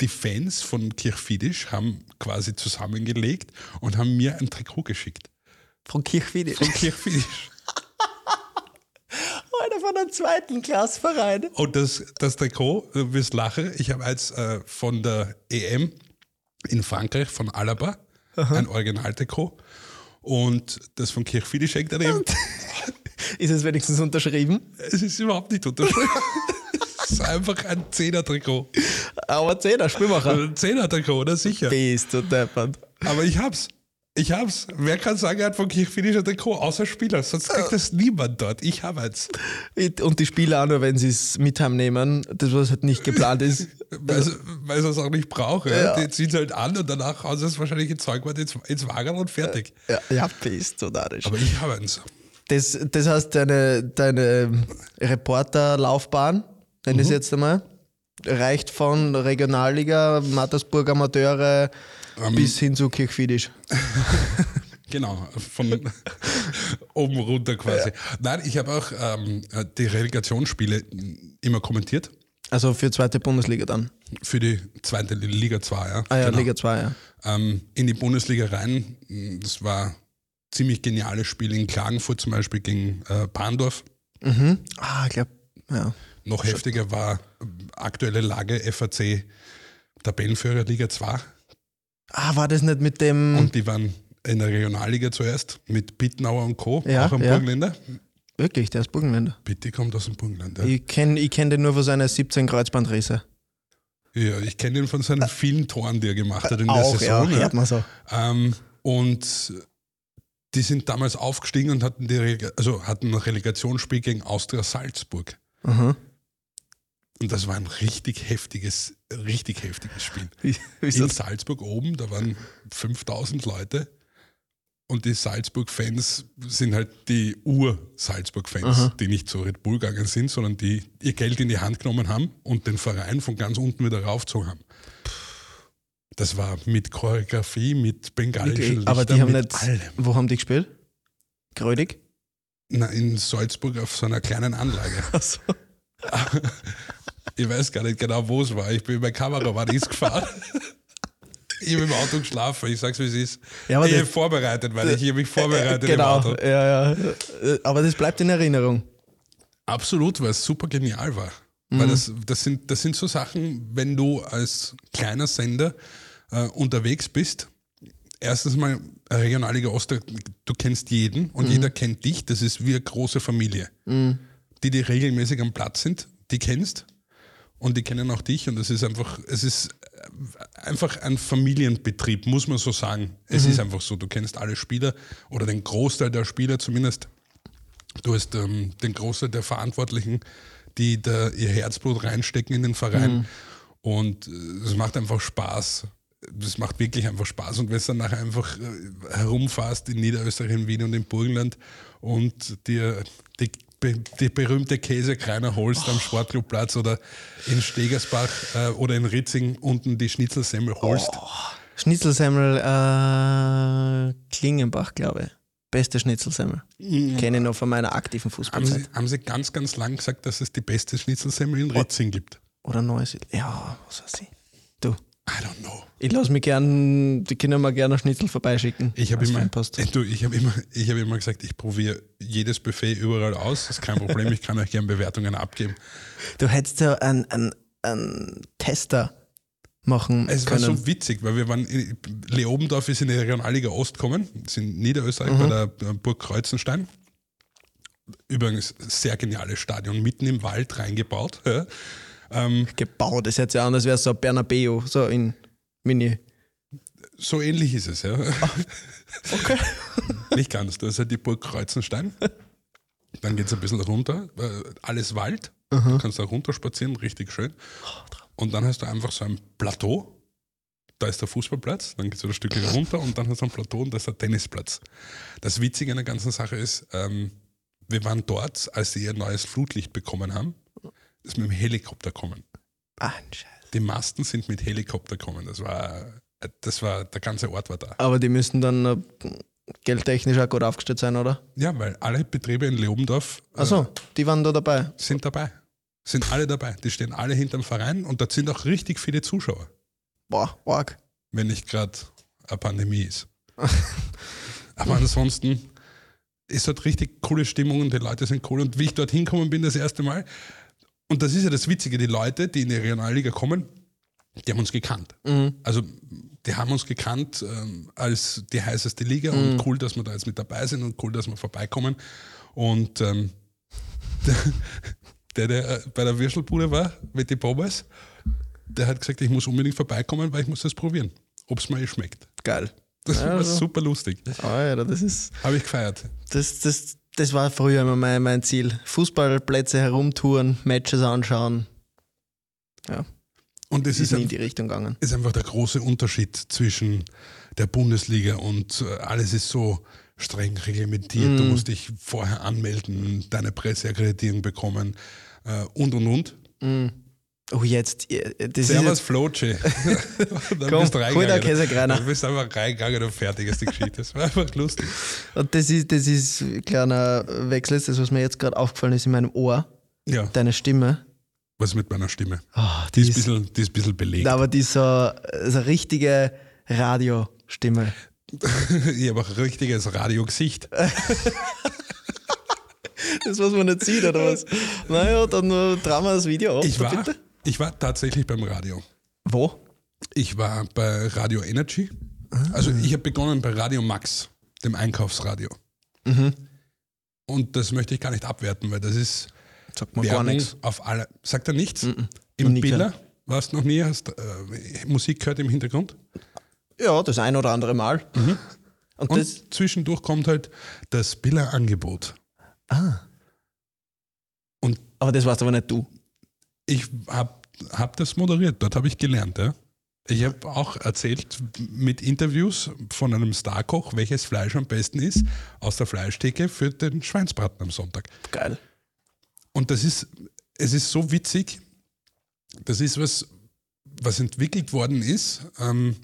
Speaker 2: die Fans von Kirchfiedisch haben quasi zusammengelegt und haben mir ein Trikot geschickt.
Speaker 1: Von Kirchfiedisch.
Speaker 2: Von Kirchfiedisch. <laughs>
Speaker 1: Alter, von einem zweiten Klassverein.
Speaker 2: Und das, das Trikot, du wirst lachen, ich habe eins äh, von der EM in Frankreich von Alaba, ein Originaltrikot. Und das von Kirchfiedisch hängt daneben.
Speaker 1: Ist es wenigstens unterschrieben?
Speaker 2: Es ist überhaupt nicht unterschrieben. <laughs> es ist einfach ein Zehner-Trikot.
Speaker 1: Aber Zehner, Spielmacher.
Speaker 2: Ein Zehner-Trikot, oder sicher.
Speaker 1: Bist du deppert.
Speaker 2: Aber ich hab's. Ich hab's. Wer kann sagen, er hat von Kirchfinnisch ein Trikot, außer Spieler? Sonst kriegt das niemand dort. Ich habe eins.
Speaker 1: Und die Spieler auch nur, wenn sie es mit heimnehmen, das was halt nicht geplant ist. <laughs>
Speaker 2: Weil sie- weil sie es auch nicht brauchen.
Speaker 1: Ja.
Speaker 2: Die ziehen es halt an und danach hauen sie es wahrscheinlich ins Zeugwort ins, ins Wagen und fertig.
Speaker 1: Ja, ja bist du narrisch.
Speaker 2: Aber ich habe eins.
Speaker 1: Das, das heißt, deine, deine Reporterlaufbahn, nenne ich es jetzt einmal, reicht von Regionalliga, Mattersburg Amateure bis hin zu Kirchfiedisch. <laughs>
Speaker 2: Genau, von <laughs> oben runter quasi. Nein, ich habe auch ähm, die Relegationsspiele immer kommentiert.
Speaker 1: Also für zweite Bundesliga dann.
Speaker 2: Für die zweite Liga 2, ja.
Speaker 1: Ah ja,
Speaker 2: Genau.
Speaker 1: Liga 2, ja.
Speaker 2: ähm, in die Bundesliga rein. Das war ein ziemlich geniales Spiel in Klagenfurt zum Beispiel gegen äh, Pandorf.
Speaker 1: Mhm. Ah, ich glaube, ja.
Speaker 2: Noch heftiger war äh, aktuelle Lage FAC Tabellenführer Liga 2
Speaker 1: Ah, war das nicht mit dem.
Speaker 2: und die waren in der Regionalliga zuerst mit Bittenauer und Co.,
Speaker 1: Ja,
Speaker 2: auch am
Speaker 1: ja.
Speaker 2: Burgenländer.
Speaker 1: Wirklich, der ist Burgenländer.
Speaker 2: Bitte kommt aus dem Burgenland. Ja.
Speaker 1: Ich kenne ich kenn den nur für seine 17 Kreuzbandrisse.
Speaker 2: Ja, ich kenne ihn von seinen vielen Toren, die er gemacht hat in der
Speaker 1: Auch,
Speaker 2: Saison.
Speaker 1: ja, hört man so.
Speaker 2: Ähm, und die sind damals aufgestiegen und hatten, die, also hatten ein Relegationsspiel gegen Austria Salzburg.
Speaker 1: Mhm.
Speaker 2: Und das war ein richtig heftiges, richtig heftiges Spiel. <laughs> In? Salzburg oben, da waren 5000 Leute. Und die Salzburg-Fans sind halt die Ur-Salzburg-Fans, die nicht zu Red Bull gegangen sind, sondern die ihr Geld in die Hand genommen haben und den Verein von ganz unten wieder raufgezogen haben. Das war mit Choreografie, mit bengalischen? Lichtern,
Speaker 1: Aber die haben nicht.
Speaker 2: allem.
Speaker 1: Wo haben die gespielt? Grödig?
Speaker 2: Na, in Salzburg auf so einer kleinen Anlage. <laughs>
Speaker 1: Achso. <laughs>
Speaker 2: Ich weiß gar nicht genau, wo es war. Ich bin mein Kameramann ist gefahren. <laughs> Ich habe im Auto geschlafen, ich sag's wie es ist.
Speaker 1: Ja, aber
Speaker 2: ich habe vorbereitet, weil ich habe mich vorbereitet
Speaker 1: Genau,
Speaker 2: im Auto.
Speaker 1: ja, ja. Äh, Aber das bleibt in Erinnerung.
Speaker 2: Absolut, weil es super genial war.
Speaker 1: Mhm.
Speaker 2: Weil das, das, sind, das sind so Sachen, wenn du als kleiner Sender äh, unterwegs bist, erstens mal Regionalliga Ost, du kennst jeden und
Speaker 1: Mhm.
Speaker 2: jeder kennt dich, das ist wie eine große Familie. Die, die regelmäßig am Platz sind, die kennst und die kennen auch dich und es ist einfach, es ist einfach ein Familienbetrieb, muss man so sagen. Es ist einfach so, du kennst alle Spieler oder den Großteil der Spieler zumindest. Du hast ähm, den Großteil der Verantwortlichen, die da ihr Herzblut reinstecken in den Verein. Und äh, es macht einfach Spaß. Das macht wirklich einfach Spaß. Und wenn du dann nachher einfach äh, herumfährst in Niederösterreich, in Wien und im Burgenland und dir die, die berühmte Käsekreiner holst am Sportclubplatz oder in Stegersbach äh, oder in Ritzing unten die Schnitzelsemmel holst.
Speaker 1: Schnitzelsemmel äh, Klingenbach, glaube ich. Beste Schnitzelsemmel. Kenne ich noch von meiner aktiven
Speaker 2: Haben
Speaker 1: Fußballzeit.
Speaker 2: sie, haben sie ganz, ganz lang gesagt, dass es die beste Schnitzelsemmel in Ritzing gibt?
Speaker 1: Oder Neues. Ja, was weiß ich. Du,
Speaker 2: I don't know.
Speaker 1: ich lasse mich gern, die Kinder mal gerne Schnitzel vorbeischicken.
Speaker 2: Ich habe immer,
Speaker 1: Fanpost.
Speaker 2: du, ich habe immer, ich habe immer gesagt, ich probiere jedes Buffet überall aus. Das ist kein Problem. Ich kann euch gerne Bewertungen abgeben.
Speaker 1: Du hättest ja einen, einen, einen Tester machen
Speaker 2: Es war
Speaker 1: können.
Speaker 2: so witzig, weil wir waren, in, Leobendorf ist in die Regionalliga Ost gekommen, ist in Niederösterreich bei der äh, Burg Kreuzenstein. Übrigens sehr geniales Stadion, mitten im Wald reingebaut. Ja. Ähm,
Speaker 1: gebaut. Das hört sich an, als wäre es so ein Bernabeu, so in Mini.
Speaker 2: so ähnlich ist es, ja.
Speaker 1: Okay. <laughs>
Speaker 2: Nicht ganz. Da ist halt die Burg Kreuzenstein. Dann geht es ein bisschen runter. äh, Alles Wald. Du kannst da runter spazieren, richtig schön. Und dann hast du einfach so ein Plateau. Da ist der Fußballplatz, dann geht es ein Stück wieder runter und dann hast du ein Plateau und da ist der Tennisplatz. Das Witzige an der ganzen Sache ist, ähm, wir waren dort, als sie ihr neues Flutlicht bekommen haben, ist mit dem Helikopter kommen.
Speaker 1: Ah, ein Scheiß.
Speaker 2: Die Masten sind mit Helikopter kommen. Das war, äh, das war, der ganze Ort war da.
Speaker 1: Aber die müssten dann äh, geldtechnisch auch gut aufgestellt sein, oder?
Speaker 2: Ja, weil alle Betriebe in Leobendorf äh,
Speaker 1: Achso, die waren da dabei.
Speaker 2: sind dabei. Sind alle dabei. Die stehen alle hinterm Verein und da sind auch richtig viele Zuschauer,
Speaker 1: Boah, arg.
Speaker 2: wenn nicht gerade eine Pandemie ist. <laughs> Aber ansonsten ist dort richtig coole Stimmung und die Leute sind cool. Und wie ich dort hinkommen bin das erste Mal, und das ist ja das Witzige, die Leute, die in die Regionalliga kommen, die haben uns gekannt.
Speaker 1: Mhm.
Speaker 2: Also die haben uns gekannt ähm, als die heißeste Liga und cool, dass wir da jetzt mit dabei sind und cool, dass wir vorbeikommen. Und ähm, <laughs> der, der äh, bei der Würstelbude war mit den Pommes, der hat gesagt, ich muss unbedingt vorbeikommen, weil ich muss das probieren, ob es mir eh schmeckt.
Speaker 1: Geil.
Speaker 2: Das war
Speaker 1: Also.
Speaker 2: super lustig.
Speaker 1: Alter, das ist.
Speaker 2: Habe ich gefeiert.
Speaker 1: Das, das, das war früher immer mein, mein Ziel. Fußballplätze herumtouren, Matches anschauen. Ja,
Speaker 2: Und es
Speaker 1: ist
Speaker 2: ist,
Speaker 1: in die Richtung gegangen.
Speaker 2: ist einfach der große Unterschied zwischen der Bundesliga und äh, alles ist so streng reglementiert. Du musst dich vorher anmelden, deine Presseakkreditierung bekommen äh, und und und.
Speaker 1: Oh, jetzt. äh, Das
Speaker 2: Servus
Speaker 1: ist
Speaker 2: Flotsche. <laughs> dann
Speaker 1: Komm,
Speaker 2: bist du reingegangen. Du bist einfach reingegangen und fertig ist die Geschichte. Das war einfach lustig.
Speaker 1: und das ist, das ist ein kleiner Wechsel, ist das, was mir jetzt gerade aufgefallen ist in meinem Ohr.
Speaker 2: Ja,
Speaker 1: Deine Stimme.
Speaker 2: was ist mit meiner Stimme?
Speaker 1: Oh,
Speaker 2: Die ist ein bisschen, die ist ein bisschen belegt.
Speaker 1: aber die ist so, so eine richtige Radiostimme. <laughs>
Speaker 2: ich habe auch ein richtiges Radiogesicht. <laughs>
Speaker 1: Das, was man nicht sieht, oder was? Naja, dann äh, trauen wir das Video auf.
Speaker 2: Ich war,
Speaker 1: bitte.
Speaker 2: Ich war tatsächlich beim Radio.
Speaker 1: Wo?
Speaker 2: Ich war bei Radio Energy. Also ich habe begonnen bei Radio Max, dem Einkaufsradio. Und das möchte ich gar nicht abwerten, weil das ist
Speaker 1: Sagt man gar nichts.
Speaker 2: auf alle. Sagt er nichts?
Speaker 1: Noch
Speaker 2: Im Biller, Warst noch nie? Hast äh, Musik gehört im Hintergrund?
Speaker 1: Ja, das ein oder andere Mal. Und,
Speaker 2: Und
Speaker 1: das,
Speaker 2: zwischendurch kommt halt das Biller-Angebot.
Speaker 1: ah.
Speaker 2: Und
Speaker 1: Aber das warst aber nicht du.
Speaker 2: Ich habe hab das moderiert, dort habe ich gelernt. Ja? Ich habe auch erzählt mit Interviews von einem Starkoch, welches Fleisch am besten ist, aus der Fleischtheke für den Schweinsbraten am Sonntag.
Speaker 1: Geil.
Speaker 2: Und das ist, es ist so witzig, das ist was, was entwickelt worden ist, ähm,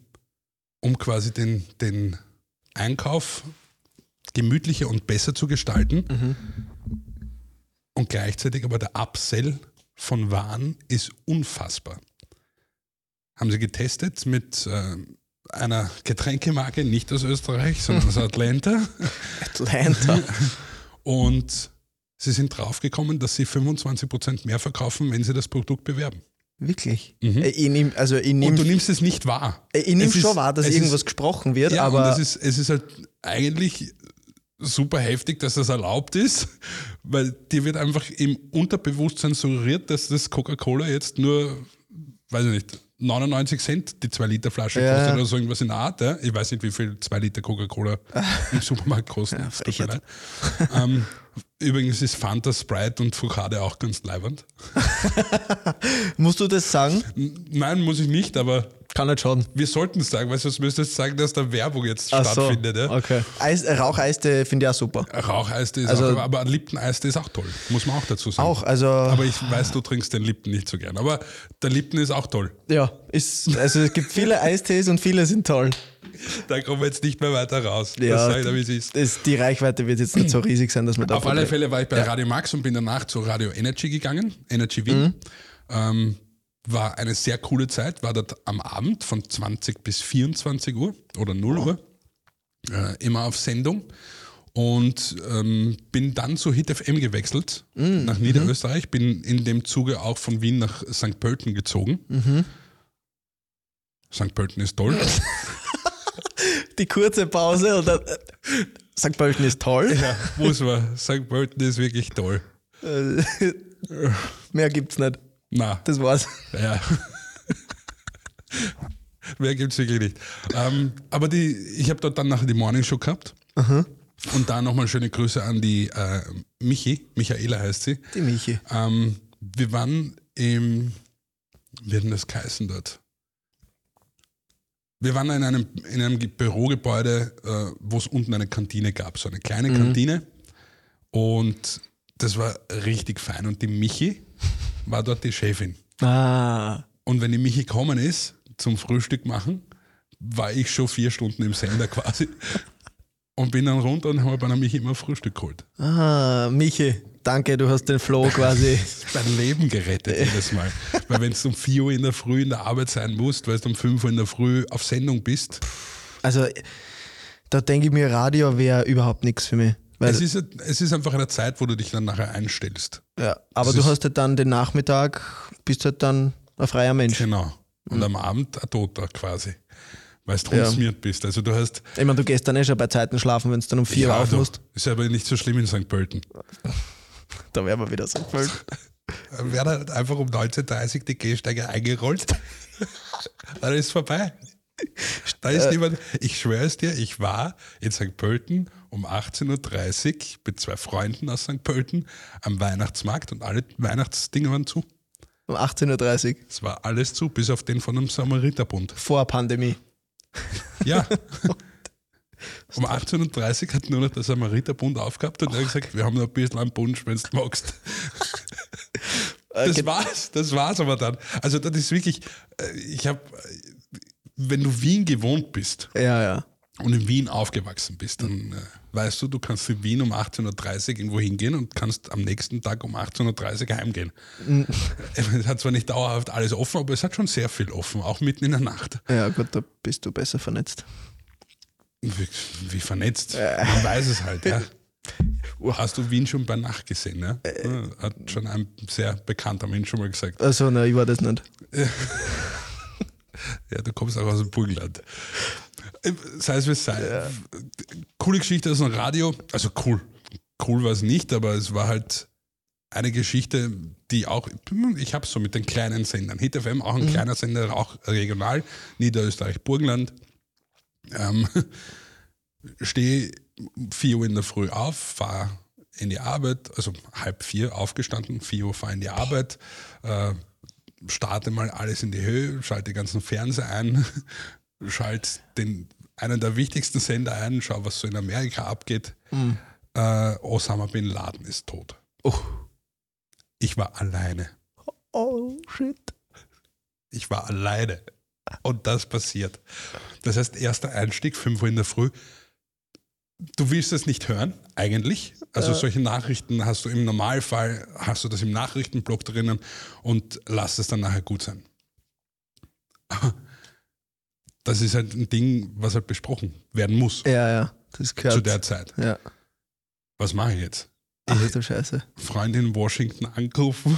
Speaker 2: um quasi den, den Einkauf gemütlicher und besser zu gestalten. Und gleichzeitig aber der Upsell von Waren ist unfassbar. Haben sie getestet mit äh, einer Getränkemarke, nicht aus Österreich, sondern aus <laughs> Atlanta.
Speaker 1: Atlanta. <laughs>
Speaker 2: Und sie sind draufgekommen, dass sie 25% mehr verkaufen, wenn sie das Produkt bewerben.
Speaker 1: Wirklich. Äh, Ich nehm, also ich
Speaker 2: Und du
Speaker 1: nehme
Speaker 2: nimmst es nicht wahr.
Speaker 1: ich nehm
Speaker 2: Es ist-
Speaker 1: schon wahr, dass irgendwas
Speaker 2: ist,
Speaker 1: gesprochen wird,
Speaker 2: ja,
Speaker 1: aber
Speaker 2: und es ist, es ist halt eigentlich super heftig, dass das erlaubt ist, weil dir wird einfach im Unterbewusstsein suggeriert, dass das Coca-Cola jetzt nur, weiß ich nicht, 99 Cent die 2 Liter Flasche
Speaker 1: Ja.
Speaker 2: kostet oder so irgendwas in der Art. Ja? Ich weiß nicht, wie viel 2 Liter Coca-Cola im Supermarkt kosten. <laughs> Tut mir leid. ähm, übrigens ist Fanta, Sprite und Focade auch ganz leibernd. <laughs>
Speaker 1: musst du das sagen?
Speaker 2: N- Nein, muss ich nicht, aber
Speaker 1: Kann nicht schaden.
Speaker 2: wir sollten es sagen, weil sonst müsstest du sagen, dass da Werbung jetzt
Speaker 1: Ach so.
Speaker 2: stattfindet. Ja?
Speaker 1: Okay. Eis, Raucheiste finde ich auch super.
Speaker 2: Raucheiste ist
Speaker 1: Also-
Speaker 2: auch, aber Lipton-Eiste ist auch toll, muss man auch dazu sagen.
Speaker 1: Auch, also
Speaker 2: Aber ich weiß, du trinkst den Lipton nicht so gern. Aber der Lipton ist auch toll.
Speaker 1: ja, ist, also es gibt viele Eistees und viele sind toll.
Speaker 2: Da kommen wir jetzt nicht mehr weiter raus.
Speaker 1: Ja,
Speaker 2: das ich dir, wie es ist.
Speaker 1: Das, die Reichweite wird jetzt nicht so riesig sein, dass man da
Speaker 2: Auf alle Fälle war ich bei Radio Max und bin danach zu Radio Energy gegangen, Energy Wien.
Speaker 1: Mhm.
Speaker 2: Ähm, war eine sehr coole Zeit, war dort am Abend von 20 bis 24 Uhr oder 0 Uhr, äh, immer auf Sendung. Und ähm, bin dann zu Hit FM gewechselt,
Speaker 1: Mhm.
Speaker 2: nach Niederösterreich, bin in dem Zuge auch von Wien nach St. Pölten gezogen.
Speaker 1: Mhm.
Speaker 2: St. Pölten ist toll. <laughs>
Speaker 1: Die kurze Pause und dann äh, St. Pölten ist toll.
Speaker 2: ja, muss man. St. Pölten ist wirklich toll.
Speaker 1: Äh, <laughs> Mehr gibt's nicht.
Speaker 2: Na,
Speaker 1: Das war's.
Speaker 2: Ja. Mehr gibt es wirklich nicht. Ähm, aber die, ich habe dort dann nachher die Morning Show gehabt. Und da nochmal schöne Grüße an die äh, Michi, Michaela heißt sie.
Speaker 1: Die Michi.
Speaker 2: Ähm, wir waren im, wie hat denn das geheißen dort? Wir waren in einem, in einem Ge- Bürogebäude, äh, wo es unten eine Kantine gab, so eine kleine Kantine. Und das war richtig fein. Und die Michi war dort die Chefin.
Speaker 1: Ah.
Speaker 2: Und wenn die Michi gekommen ist zum Frühstück machen, war ich schon vier Stunden im Sender <laughs> quasi. Und bin dann runter und habe bei Michi immer Frühstück geholt.
Speaker 1: Ah, Michi, danke, du hast den Flow quasi. <laughs>
Speaker 2: Dein Leben gerettet jedes Mal. Weil wenn du um 4 Uhr in der Früh in der Arbeit sein musst, weil du um 5 Uhr in der Früh auf Sendung bist,
Speaker 1: Also, da denke ich mir, Radio wäre überhaupt nichts für mich. Weil,
Speaker 2: es ist, es ist einfach eine Zeit, wo du dich dann nachher einstellst.
Speaker 1: ja, aber
Speaker 2: das
Speaker 1: du hast halt dann den Nachmittag, bist halt dann ein freier Mensch.
Speaker 2: Genau. Und am Abend ein Toter quasi. Weil du
Speaker 1: Ja.
Speaker 2: bist. Also du hast.
Speaker 1: Ich meine, du gehst dann eh schon bei Zeiten schlafen, wenn du dann um vier Uhr auf musst.
Speaker 2: Ist aber nicht so schlimm in St. Pölten. <laughs>
Speaker 1: Da wären wir wieder so voll.
Speaker 2: werden halt einfach um 19.30 Uhr die Gehsteige eingerollt. <laughs> Dann ist es vorbei. Da ist niemand. Ich schwöre es dir, ich war in St. Pölten um 18.30 Uhr mit zwei Freunden aus St. Pölten am Weihnachtsmarkt und alle Weihnachtsdinge waren zu.
Speaker 1: Um 18.30 Uhr,
Speaker 2: Es war alles zu, bis auf den von dem Samariterbund.
Speaker 1: vor Pandemie.
Speaker 2: Ja. <laughs> <laughs> Um 18.30 Uhr hat nur noch der Samariterbund aufgehabt und er hat gesagt, wir haben noch ein bisschen einen Punsch, wenn du magst. <laughs> Das war's, das war's aber dann. Also das ist wirklich, äh, ich habe, wenn du Wien gewohnt bist
Speaker 1: Ja, ja.
Speaker 2: und in Wien aufgewachsen bist, dann äh, weißt du, du kannst in Wien um 18.30 Uhr irgendwo hingehen und kannst am nächsten Tag um 18.30 Uhr heimgehen. <laughs> Es hat zwar nicht dauerhaft alles offen, aber es hat schon sehr viel offen, auch mitten in der Nacht.
Speaker 1: Ja, gut, da bist du besser vernetzt.
Speaker 2: Wie, wie vernetzt. Man weiß es halt, ja. <laughs> Hast du Wien schon bei Nacht gesehen? Ja? Hat schon ein sehr bekannter Mensch schon mal gesagt.
Speaker 1: Also, na, ich war das nicht. <laughs>
Speaker 2: Ja, du kommst auch aus dem Burgenland. Äh, Sei es wie es sei. Coole Geschichte aus dem Radio. Also cool. Cool war es nicht, aber es war halt eine Geschichte, die auch, ich habe so mit den kleinen Sendern, HitFM auch ein
Speaker 1: Mhm.
Speaker 2: kleiner Sender, auch regional, Niederösterreich, Burgenland. Ähm, <laughs> Stehe 4 Uhr in der Früh auf, fahre in die Arbeit, also halb vier aufgestanden, 4 Uhr fahre in die Arbeit, äh, starte mal alles in die Höhe, schalte die ganzen Fernseher ein, schalte den, einen der wichtigsten Sender ein, schau, was so in Amerika abgeht. Äh, Osama Bin Laden ist tot.
Speaker 1: Oh.
Speaker 2: Ich war alleine.
Speaker 1: oh, shit.
Speaker 2: Ich war alleine. Und das passiert. Das heißt, erster Einstieg, 5 Uhr in der Früh. Du willst es nicht hören, eigentlich. Also solche Nachrichten hast du im Normalfall, hast du das im Nachrichtenblock drinnen und lass es dann nachher gut sein. Das ist halt ein Ding, was halt besprochen werden muss
Speaker 1: Ja, ja. Das gehört.
Speaker 2: zu der Zeit.
Speaker 1: ja.
Speaker 2: Was mache ich jetzt?
Speaker 1: Ach du Scheiße.
Speaker 2: Freundin in Washington angerufen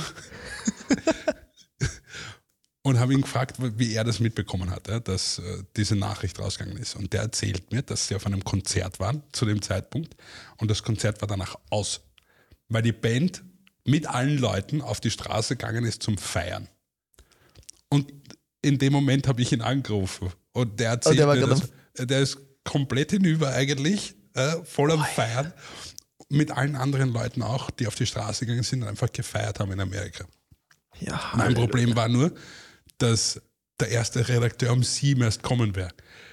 Speaker 2: <laughs> und habe ihn gefragt, wie er das mitbekommen hat, ja, dass äh, diese Nachricht rausgegangen ist. Und der erzählt mir, dass sie auf einem Konzert waren zu dem Zeitpunkt und das Konzert war danach aus, weil die Band mit allen Leuten auf die Straße gegangen ist zum Feiern. Und in dem Moment habe ich ihn angerufen und der erzählt
Speaker 1: der
Speaker 2: mir,
Speaker 1: gerade
Speaker 2: dass, der ist komplett hinüber eigentlich, äh, voll am Feiern mit allen anderen Leuten auch, die auf die Straße gegangen sind und einfach gefeiert haben in Amerika.
Speaker 1: Ja,
Speaker 2: Mein Problem war nur, dass der erste Redakteur um sieben erst kommen wäre.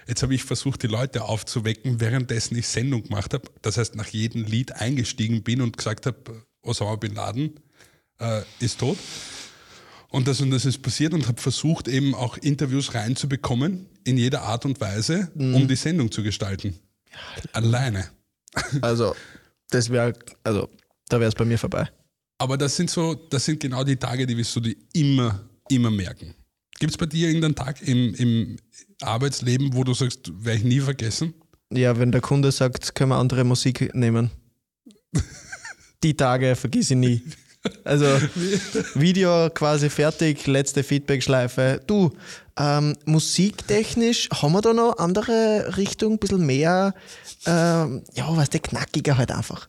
Speaker 2: Jetzt habe ich versucht, die Leute aufzuwecken, währenddessen ich Sendung gemacht habe. Das heißt, nach jedem Lied eingestiegen bin und gesagt habe, Osama Bin Laden äh, ist tot. Und das und das ist passiert und habe versucht, eben auch Interviews reinzubekommen, in jeder Art und Weise, um die Sendung zu gestalten. Alleine.
Speaker 1: Also, das wäre, also, da wäre es bei mir vorbei.
Speaker 2: Aber das sind so, das sind genau die Tage, die wirst du dir immer, immer merken. Gibt es bei dir irgendeinen Tag im, im Arbeitsleben, wo du sagst, werde ich nie vergessen?
Speaker 1: Ja, wenn der Kunde sagt, können wir andere Musik nehmen. <laughs> Die Tage vergiss ich nie. Also <laughs> Video quasi fertig, letzte Feedback-Schleife. Du, ähm, musiktechnisch haben wir da noch andere Richtung, ein bisschen mehr, ähm, ja, was der knackiger halt einfach.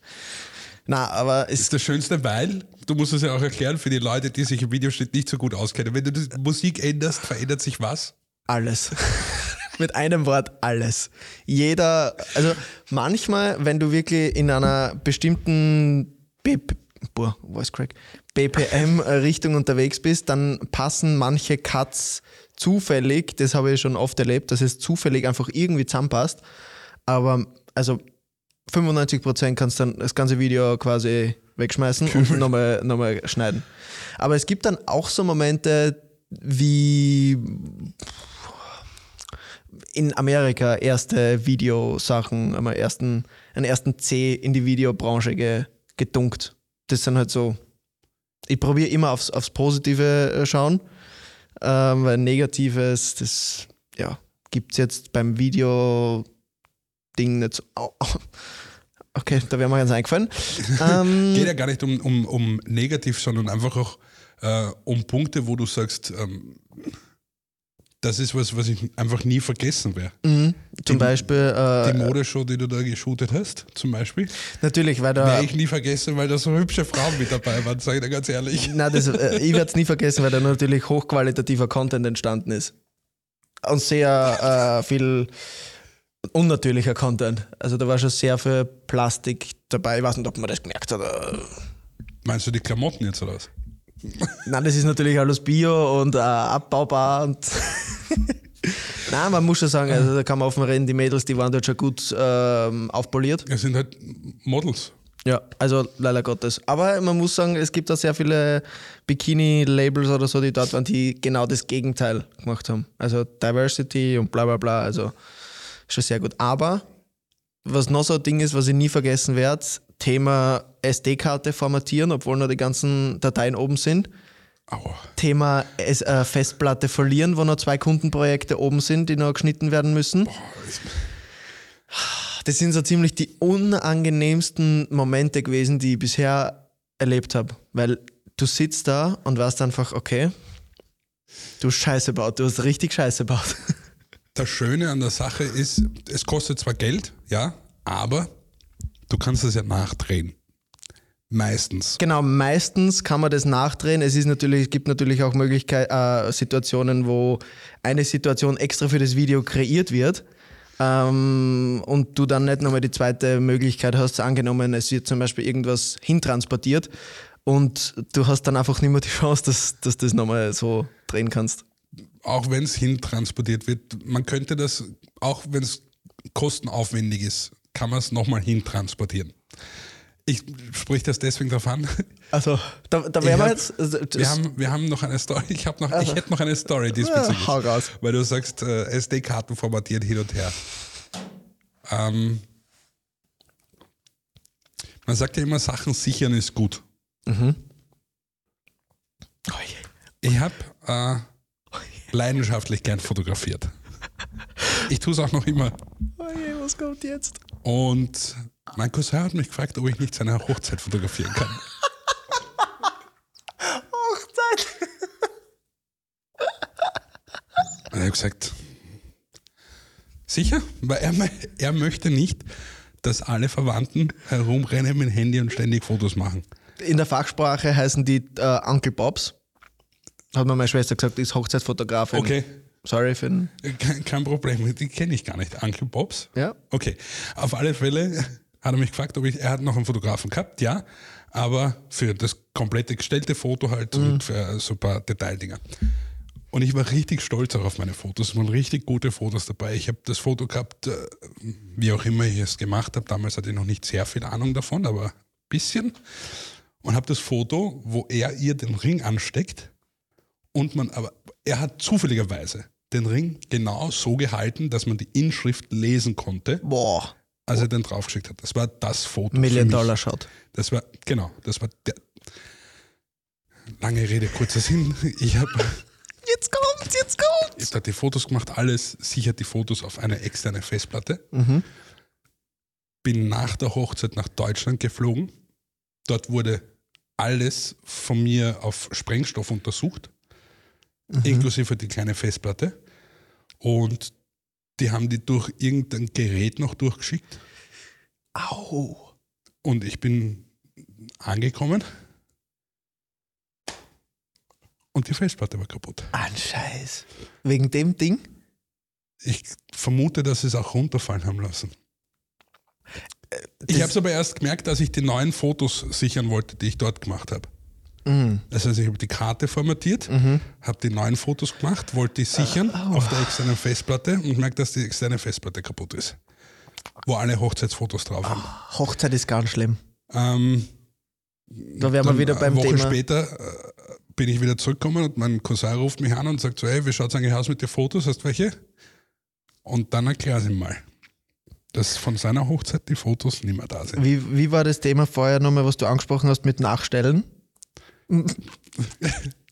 Speaker 1: Na, aber es
Speaker 2: ist das Schönste, weil, du musst es ja auch erklären für die Leute, die sich im Videoschnitt nicht so gut auskennen. Wenn du die Musik änderst, verändert sich was?
Speaker 1: Alles. <laughs> Mit einem Wort alles. Jeder, also manchmal, wenn du wirklich in einer bestimmten boah, Voice Crack, BPM-Richtung unterwegs bist, dann passen manche Cuts zufällig, das habe ich schon oft erlebt, dass es zufällig einfach irgendwie zusammenpasst. Aber also 95% kannst dann das ganze Video quasi wegschmeißen und nochmal nochmal schneiden. Aber es gibt dann auch so Momente wie in Amerika erste Videosachen, einmal ersten, einen ersten C in die Videobranche ge, gedunkt. Das sind halt so. Ich probiere immer aufs, aufs Positive äh, schauen, ähm, weil Negatives, das ja, gibt es jetzt beim Video-Ding nicht so. Au, au. Okay, da wäre mir ganz eingefallen. <laughs> ähm,
Speaker 2: Geht ja gar nicht um, um, um negativ, sondern einfach auch äh, um Punkte, wo du sagst, ähm, das ist was, was ich einfach nie vergessen werde.
Speaker 1: mhm, zum
Speaker 2: die-
Speaker 1: Beispiel,
Speaker 2: Die
Speaker 1: äh,
Speaker 2: Modeshow, die du da geshootet hast, zum Beispiel,
Speaker 1: natürlich, weil da.
Speaker 2: werde ich nie vergessen, weil da so hübsche Frauen mit dabei waren, sage ich dir ganz ehrlich.
Speaker 1: Nein, das, äh, ich werde es nie vergessen, weil da natürlich hochqualitativer Content entstanden ist. Und sehr äh, viel unnatürlicher Content. Also da war schon sehr viel Plastik dabei. Ich weiß nicht, ob man das gemerkt hat. Äh,
Speaker 2: Meinst du die Klamotten jetzt oder was?
Speaker 1: Nein, das ist natürlich alles Bio und äh, abbaubar. Und <laughs> Nein, man muss schon sagen, also da kann man offen reden, die Mädels, die waren dort schon gut ähm, aufpoliert.
Speaker 2: Es sind halt Models.
Speaker 1: Ja, also leider Gottes. Aber man muss sagen, es gibt da sehr viele Bikini-Labels oder so, die dort waren, die genau das Gegenteil gemacht haben. Also Diversity und bla bla bla. Also schon sehr gut. Aber was noch so ein Ding ist, was ich nie vergessen werde, Thema SD-Karte formatieren, obwohl noch die ganzen Dateien oben sind.
Speaker 2: Aua.
Speaker 1: Thema S äh, Festplatte verlieren, wo noch zwei Kundenprojekte oben sind, die noch geschnitten werden müssen. Das sind so ziemlich die unangenehmsten Momente gewesen, die ich bisher erlebt habe. Weil du sitzt da und weißt einfach, okay, du hast Scheiße baut, du hast richtig Scheiße baut. <laughs>
Speaker 2: Das Schöne an der Sache ist, es kostet zwar Geld, ja, aber du kannst es ja nachdrehen. Meistens.
Speaker 1: Genau, meistens kann man das nachdrehen. Es ist natürlich, es gibt natürlich auch Möglichkeit, äh, Situationen, wo eine Situation extra für das Video kreiert wird. Ähm, und du dann nicht nochmal die zweite Möglichkeit hast, angenommen, es wird zum Beispiel irgendwas hintransportiert und du hast dann einfach nicht mehr die Chance, dass, dass du das nochmal so drehen kannst.
Speaker 2: Auch wenn es hintransportiert wird, man könnte das, auch wenn es kostenaufwendig ist, kann man es nochmal hintransportieren. Ich spreche das deswegen darauf an.
Speaker 1: Also, da, da wären wir
Speaker 2: hab-
Speaker 1: jetzt. Also,
Speaker 2: Wir haben, wir haben noch eine Story. Ich, noch, ich hätte noch eine Story diesbezüglich.
Speaker 1: Ja, hau raus.
Speaker 2: Weil du sagst, äh, SD-Karten formatiert hin und her. Ähm, man sagt ja immer, Sachen sichern ist gut.
Speaker 1: Oh
Speaker 2: Ich habe äh, leidenschaftlich gern fotografiert. Ich tue es auch noch immer.
Speaker 1: Oh je, was kommt jetzt?
Speaker 2: Und mein Cousin hat mich gefragt, ob ich nicht seine Hochzeit fotografieren kann. <laughs>
Speaker 1: Hochzeit!
Speaker 2: Und er hat gesagt, sicher, weil er, er möchte nicht, dass alle Verwandten herumrennen mit dem Handy und ständig Fotos machen.
Speaker 1: In der Fachsprache heißen die äh, Uncle Bobs. Hat mir meine Schwester gesagt, die ist Hochzeitsfotografin.
Speaker 2: Okay,
Speaker 1: Sorry den.
Speaker 2: kein, kein Problem, die kenne ich gar nicht. Uncle Bobs?
Speaker 1: Ja.
Speaker 2: Okay, auf alle Fälle hat er mich gefragt, ob ich, er hat noch einen Fotografen gehabt, ja, aber für das komplette gestellte Foto halt und für so ein paar Detaildinger. Und ich war richtig stolz auch auf meine Fotos. Es waren richtig gute Fotos dabei. Ich habe das Foto gehabt, äh, wie auch immer ich es gemacht habe. Damals hatte ich noch nicht sehr viel Ahnung davon, aber ein bisschen. Und habe das Foto, wo er ihr den Ring ansteckt und man, aber er hat zufälligerweise den Ring genau so gehalten, dass man die Inschrift lesen konnte,
Speaker 1: Boah,
Speaker 2: als er den draufgeschickt hat. Das war das Foto. für
Speaker 1: Million
Speaker 2: mich.
Speaker 1: Dollar Shot.
Speaker 2: Das war, genau, das war der. Lange Rede, kurzer Sinn. Ich habe
Speaker 1: Jetzt kommt's, jetzt kommt's!
Speaker 2: ich hab die Fotos gemacht, alles sichert die Fotos auf eine externe Festplatte.
Speaker 1: Mhm.
Speaker 2: Bin nach der Hochzeit nach Deutschland geflogen. Dort wurde alles von mir auf Sprengstoff untersucht, inklusive die kleine Festplatte. Und die haben die durch irgendein Gerät noch durchgeschickt.
Speaker 1: Au.
Speaker 2: Und ich bin angekommen und die Festplatte war kaputt.
Speaker 1: Ein Scheiß. Wegen dem Ding?
Speaker 2: Ich vermute, dass sie es auch runterfallen haben lassen. Ich
Speaker 1: das-
Speaker 2: habe es aber erst gemerkt, als ich die neuen Fotos sichern wollte, die ich dort gemacht habe.
Speaker 1: Mhm.
Speaker 2: Das heißt, ich habe die Karte formatiert, habe die neuen Fotos gemacht, wollte die sichern auf der externen Festplatte und merke, dass die externe Festplatte kaputt ist. Wo alle Hochzeitsfotos drauf haben.
Speaker 1: Hochzeit ist ganz schlimm.
Speaker 2: Ähm,
Speaker 1: Da wären wir wieder beim
Speaker 2: eine Woche
Speaker 1: Thema.
Speaker 2: später äh, bin ich wieder zurückgekommen und mein Cousin ruft mich an und sagt so, hey, wie schaut es eigentlich aus mit den Fotos? Hast du welche? Und dann erklär es ihm mal, dass von seiner Hochzeit die Fotos nicht mehr da sind.
Speaker 1: Wie, wie war das Thema vorher nochmal, was du angesprochen hast mit Nachstellen?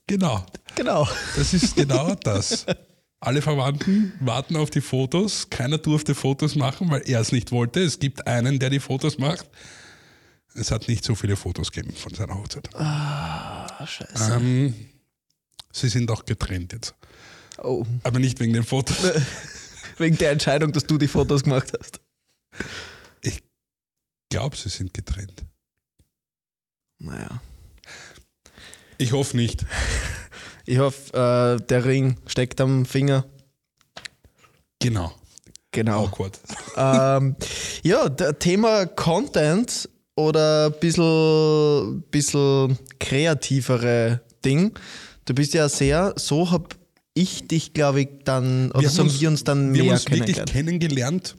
Speaker 2: Genau,
Speaker 1: Genau.
Speaker 2: das ist genau das. Alle Verwandten warten auf die Fotos. Keiner durfte Fotos machen, weil er es nicht wollte. Es gibt einen, der die Fotos macht. Es hat nicht so viele Fotos gegeben von seiner Hochzeit.
Speaker 1: Ah, scheiße.
Speaker 2: Ähm, sie sind auch getrennt jetzt.
Speaker 1: Oh.
Speaker 2: Aber nicht wegen den Fotos. <laughs>
Speaker 1: Wegen der Entscheidung, dass du die Fotos gemacht hast.
Speaker 2: Ich glaube, sie sind getrennt.
Speaker 1: Naja.
Speaker 2: Ich hoffe nicht. <laughs>
Speaker 1: Ich hoffe, äh, der Ring steckt am Finger.
Speaker 2: Genau.
Speaker 1: Genau.
Speaker 2: Awkward. <laughs>
Speaker 1: ähm, ja, der Thema Content oder ein bisschen, bisschen kreativere Ding. Du bist ja sehr, so habe ich dich, glaube ich, dann, oder
Speaker 2: Wir
Speaker 1: so
Speaker 2: haben
Speaker 1: haben
Speaker 2: uns-
Speaker 1: wir uns dann
Speaker 2: Wir haben
Speaker 1: mehr
Speaker 2: uns wirklich
Speaker 1: kennengelernt.
Speaker 2: kennengelernt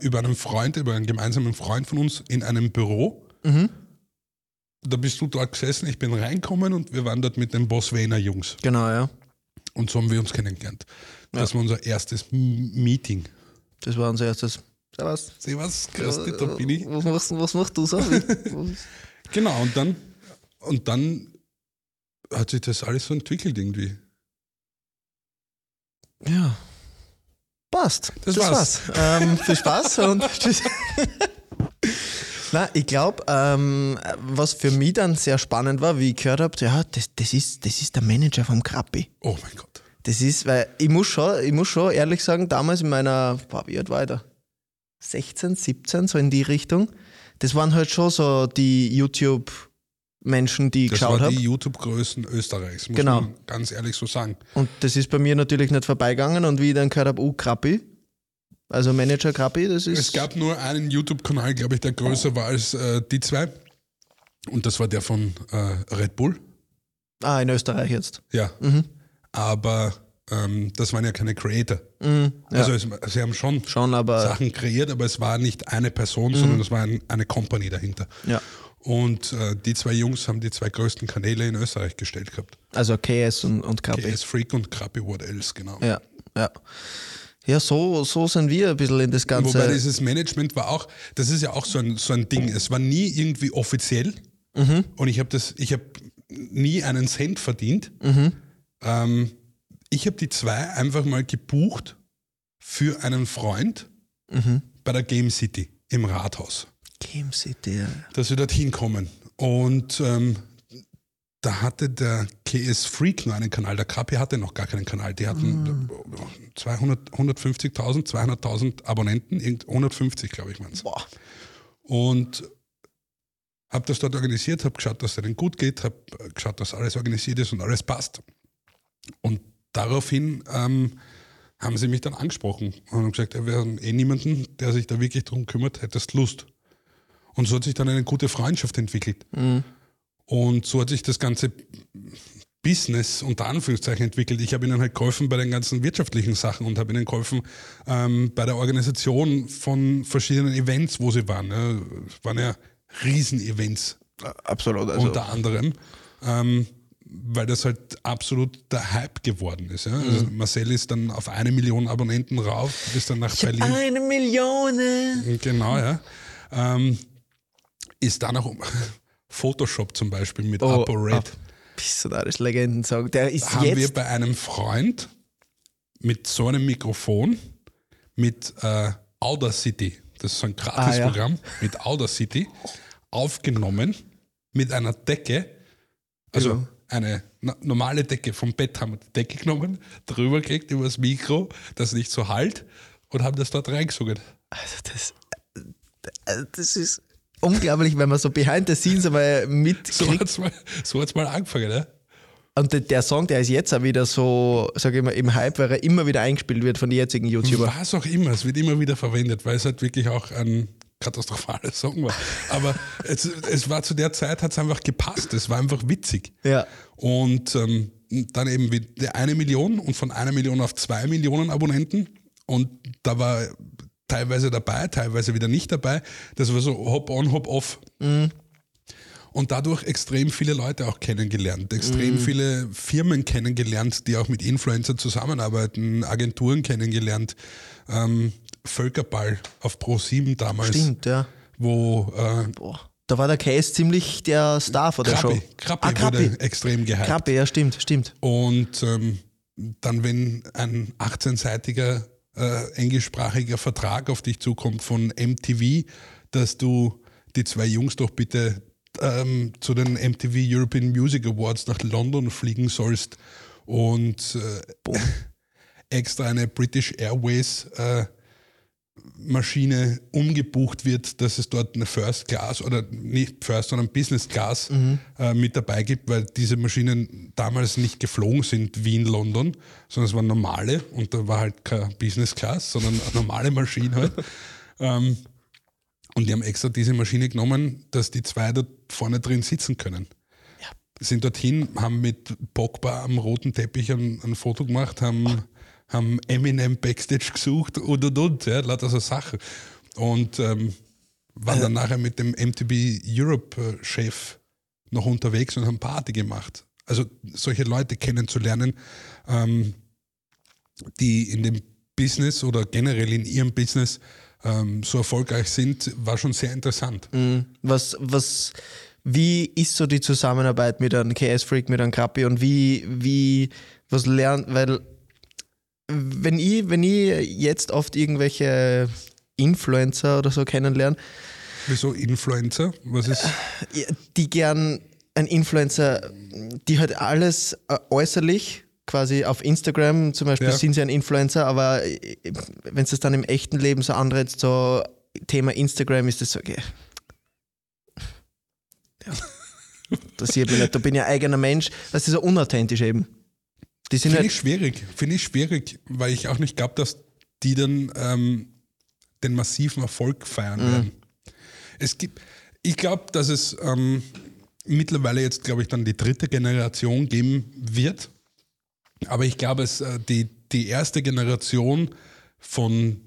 Speaker 2: äh, über einen Freund, über einen gemeinsamen Freund von uns in einem Büro.
Speaker 1: Mhm.
Speaker 2: Da bist du dort gesessen, ich bin reinkommen und wir waren dort mit den Boss Wayner Jungs.
Speaker 1: Genau, ja.
Speaker 2: Und so haben wir uns kennengelernt. Das war unser erstes M Meeting.
Speaker 1: Das war unser erstes. Servus.
Speaker 2: Was, grüß dich, da bin ich.
Speaker 1: Was machst, was machst du so? <laughs>
Speaker 2: Genau, und dann, und dann hat sich das alles so entwickelt irgendwie.
Speaker 1: ja. Passt.
Speaker 2: Das war's.
Speaker 1: Ähm, viel Spaß und <laughs> tschüss. Na, ich glaube, ähm, was für mich dann sehr spannend war, wie ich gehört habe, ja, das, das, ist, das ist der Manager vom Krappi.
Speaker 2: Oh mein Gott.
Speaker 1: Das ist, weil ich muss schon, ich muss schon ehrlich sagen, damals in meiner, boah, wie alt war ich da? 16, 17, so in die Richtung. Das waren halt schon so die YouTube-Menschen, die ich
Speaker 2: Das
Speaker 1: geschaut
Speaker 2: waren die
Speaker 1: habe.
Speaker 2: YouTube-Größen Österreichs, muss
Speaker 1: Genau.
Speaker 2: man ganz ehrlich so sagen.
Speaker 1: Und das ist bei mir natürlich nicht vorbeigegangen. Und wie ich dann gehört habe, uh, Krappi, also Manager Krappi, das ist.
Speaker 2: Es gab nur einen YouTube-Kanal, glaube ich, der größer war als äh, die zwei. Und das war der von äh, Red Bull.
Speaker 1: ah, in Österreich jetzt.
Speaker 2: Ja.
Speaker 1: Mhm.
Speaker 2: Aber ähm, das waren ja keine Creator.
Speaker 1: Mhm, ja,
Speaker 2: Also es, sie haben schon
Speaker 1: schon, aber.
Speaker 2: Sachen kreiert, aber es war nicht eine Person, sondern es war ein, eine Company dahinter.
Speaker 1: Ja.
Speaker 2: Und äh, die zwei Jungs haben die zwei größten Kanäle in Österreich gestellt gehabt.
Speaker 1: Also KS und, und Krappi.
Speaker 2: KS Freak und Krappi What Else, genau.
Speaker 1: Ja, ja. Ja, so, so sind wir ein bisschen in das Ganze.
Speaker 2: Wobei dieses Management war auch, das ist ja auch so ein, so ein Ding, es war nie irgendwie offiziell
Speaker 1: Mhm.
Speaker 2: und ich habe das, ich habe nie einen Cent verdient.
Speaker 1: Mhm.
Speaker 2: Ähm, ich habe die zwei einfach mal gebucht für einen Freund
Speaker 1: Mhm.
Speaker 2: bei der Game City im Rathaus,
Speaker 1: Game City, ja.
Speaker 2: dass wir dorthin kommen. Und ähm, da hatte der KS Freak nur einen Kanal, der Krappi hatte noch gar keinen Kanal. Die hatten 200, 150.000, 200.000 Abonnenten, irgend- 150 glaube ich waren es. Und habe das dort organisiert, habe geschaut, dass es denen gut geht, habe geschaut, dass alles organisiert ist und alles passt. Und daraufhin ähm, haben sie mich dann angesprochen und haben gesagt, wir haben eh niemanden, der sich da wirklich drum kümmert, hättest Lust. Und so hat sich dann eine gute Freundschaft entwickelt. Und so hat sich das ganze Business unter Anführungszeichen entwickelt. Ich habe ihnen halt geholfen bei den ganzen wirtschaftlichen Sachen und habe ihnen geholfen ähm, bei der Organisation von verschiedenen Events, wo sie waren. Ja. Es waren ja Riesen-Events
Speaker 1: Absolut. Also,
Speaker 2: unter anderem, ähm, weil das halt absolut der Hype geworden ist. Ja. Also Marcel ist dann auf eine Million Abonnenten rauf, ist dann nach
Speaker 1: ich
Speaker 2: Berlin.
Speaker 1: eine Million.
Speaker 2: Genau, ja. Ähm, ist dann auch um Photoshop zum Beispiel mit
Speaker 1: Oh,
Speaker 2: Apo Red.
Speaker 1: Ab- Bist du da, das Legendensong. Der ist
Speaker 2: haben wir
Speaker 1: jetzt.
Speaker 2: bei einem Freund mit so einem Mikrofon mit äh, Audacity, das ist so ein Gratisprogramm, mit Audacity aufgenommen mit einer Decke, also
Speaker 1: Ja.
Speaker 2: eine normale Decke vom Bett haben wir die Decke genommen, drüber gelegt über das Mikro, das nicht so halt und haben das dort reingesungen.
Speaker 1: Also das, äh, das ist unglaublich, wenn man so behind the scenes einmal mitkriegt.
Speaker 2: So hat es mal, so hat's mal angefangen, ne?
Speaker 1: Und der, der Song, der ist jetzt auch wieder so, sag ich mal, im Hype, weil er immer wieder eingespielt wird von den jetzigen YouTuber.
Speaker 2: Was auch immer, es wird immer wieder verwendet, weil es halt wirklich auch ein katastrophaler Song war. Aber <laughs> es, es war zu der Zeit, hat es einfach gepasst, es war einfach witzig.
Speaker 1: Ja.
Speaker 2: Und ähm, dann eben wieder eine Million und von einer Million auf zwei Millionen Abonnenten. Und da war teilweise dabei, teilweise wieder nicht dabei. Das war so hop-on, hop-off. Und dadurch extrem viele Leute auch kennengelernt, extrem viele Firmen kennengelernt, die auch mit Influencer zusammenarbeiten, Agenturen kennengelernt. Ähm, Völkerball auf Pro7 damals,
Speaker 1: Stimmt, ja.
Speaker 2: wo äh,
Speaker 1: Boah. Da war der Case ziemlich der Star von der
Speaker 2: Krabbe,
Speaker 1: Show.
Speaker 2: Krabbe
Speaker 1: ah, Krabbe.
Speaker 2: wurde extrem gehypt.
Speaker 1: Krabbe, ja, stimmt, stimmt.
Speaker 2: Und ähm, dann, wenn ein 18-seitiger äh, englischsprachiger Vertrag auf dich zukommt von MTV, dass du die zwei Jungs doch bitte ähm, zu den MTV European Music Awards nach London fliegen sollst und äh, <laughs> extra eine British Airways äh, Maschine umgebucht wird, dass es dort eine First Class oder nicht First, sondern Business Class äh, mit dabei gibt, weil diese Maschinen damals nicht geflogen sind wie in London, sondern es waren normale und da war halt keine Business Class, sondern eine normale Maschine halt. <laughs> ähm, und die haben extra diese Maschine genommen, dass die zwei dort vorne drin sitzen können. Sind dorthin, haben mit Pogba am roten Teppich ein, ein Foto gemacht, haben, haben Eminem Backstage gesucht und und und, ja, lauter so Sachen. Und ähm, waren dann nachher mit dem MTV Europe-Chef noch unterwegs und haben Party gemacht. Also solche Leute kennenzulernen, ähm, die in dem Business oder generell in ihrem Business ähm, so erfolgreich sind, war schon sehr interessant.
Speaker 1: Mhm. Was, was, wie ist so die Zusammenarbeit mit einem KS-Freak, mit einem Krappi und wie, wie, was lernt, weil wenn ich, wenn ich jetzt oft irgendwelche Influencer oder so kennenlerne,
Speaker 2: Wieso Influencer? Was ist?
Speaker 1: ja, die gern ein Influencer, die halt alles äh, äußerlich quasi auf Instagram zum Beispiel
Speaker 2: Ja.
Speaker 1: sind sie ein Influencer, aber wenn es das dann im echten Leben so anreizt, so Thema Instagram ist das so, okay, <laughs> Interessiert mich nicht. Da bin ich ein eigener Mensch. Das ist so unauthentisch eben. Die sind
Speaker 2: Finde
Speaker 1: halt,
Speaker 2: ich schwierig. Finde ich schwierig, weil ich auch nicht glaube, dass die dann ähm, den massiven Erfolg feiern
Speaker 1: Mhm.
Speaker 2: werden. Es gibt, ich glaube, dass es ähm, mittlerweile jetzt, glaube ich, dann die dritte Generation geben wird. Aber ich glaube, es äh, die, die erste Generation von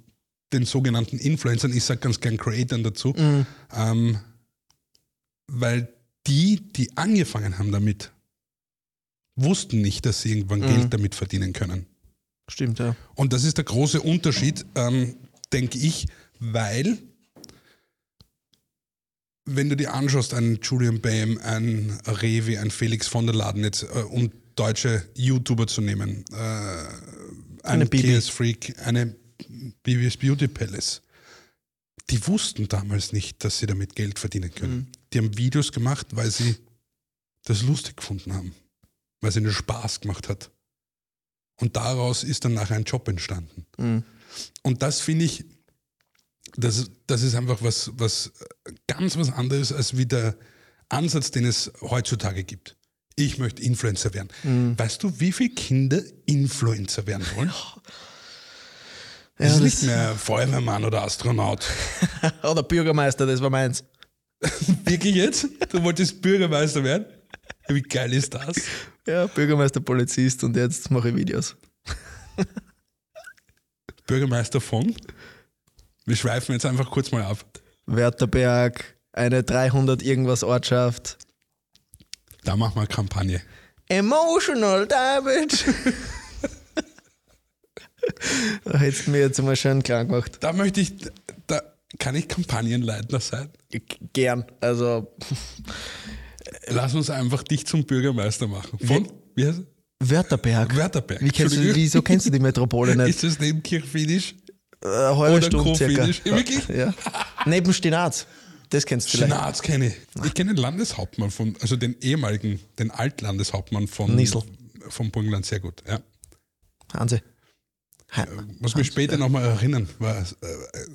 Speaker 2: den sogenannten Influencern, ich sage ganz gern Creatern dazu, ähm, weil die, die angefangen haben damit, wussten nicht, dass sie irgendwann Geld damit verdienen können.
Speaker 1: stimmt, ja.
Speaker 2: Und das ist der große Unterschied, ähm, denke ich, weil, wenn du dir anschaust, einen Julian Bam, einen Revi, einen Felix von der Laden, jetzt, äh, um deutsche YouTuber zu nehmen, äh,
Speaker 1: Eine
Speaker 2: einen
Speaker 1: Bibi.
Speaker 2: KS Freak, eine BBS Beauty Palace, die wussten damals nicht, dass sie damit Geld verdienen können. Die haben Videos gemacht, weil sie das lustig gefunden haben, weil es ihnen Spaß gemacht hat. Und daraus ist dann nachher ein Job entstanden.
Speaker 1: Mhm.
Speaker 2: Und das finde ich, das, das ist einfach was, was ganz was anderes als wie der Ansatz, den es heutzutage gibt. Ich möchte Influencer werden.
Speaker 1: Mhm.
Speaker 2: Weißt du, wie viele Kinder Influencer werden wollen?
Speaker 1: Ja,
Speaker 2: das ist nicht mehr Feuerwehrmann oder Astronaut. <laughs>
Speaker 1: Oder Bürgermeister, das war meins. <laughs>
Speaker 2: Wirklich jetzt? Du wolltest Bürgermeister werden? Wie geil ist das?
Speaker 1: Ja, Bürgermeister, Polizist und jetzt mache ich Videos.
Speaker 2: Bürgermeister von? Wir schweifen jetzt einfach kurz mal ab.
Speaker 1: Werterberg, eine 300 irgendwas Ortschaft.
Speaker 2: Da machen wir Kampagne.
Speaker 1: Emotional damage. da hättest du mir jetzt mal schön klar gemacht.
Speaker 2: Da möchte ich, da kann ich Kampagnenleiter sein.
Speaker 1: Gern. Also
Speaker 2: Lass uns einfach dich zum Bürgermeister machen. Von, wie heißt es?
Speaker 1: Werterberg.
Speaker 2: Wörterberg.
Speaker 1: Wie kennst du, wieso kennst du die Metropole nicht? <laughs>
Speaker 2: Ist das neben Kirchfinisch?
Speaker 1: Eine halbe
Speaker 2: oder
Speaker 1: Stunde circa.
Speaker 2: Wirklich?
Speaker 1: Ja. Neben Stinaz. Das kennst du vielleicht.
Speaker 2: Schnarz kenne ich. Ich kenne den Landeshauptmann von, also den ehemaligen, den Altlandeshauptmann von,
Speaker 1: Niesel.
Speaker 2: vom Burgenland sehr gut. Ja.
Speaker 1: Hansi. Ha-
Speaker 2: Muss mich später nochmal erinnern, war äh,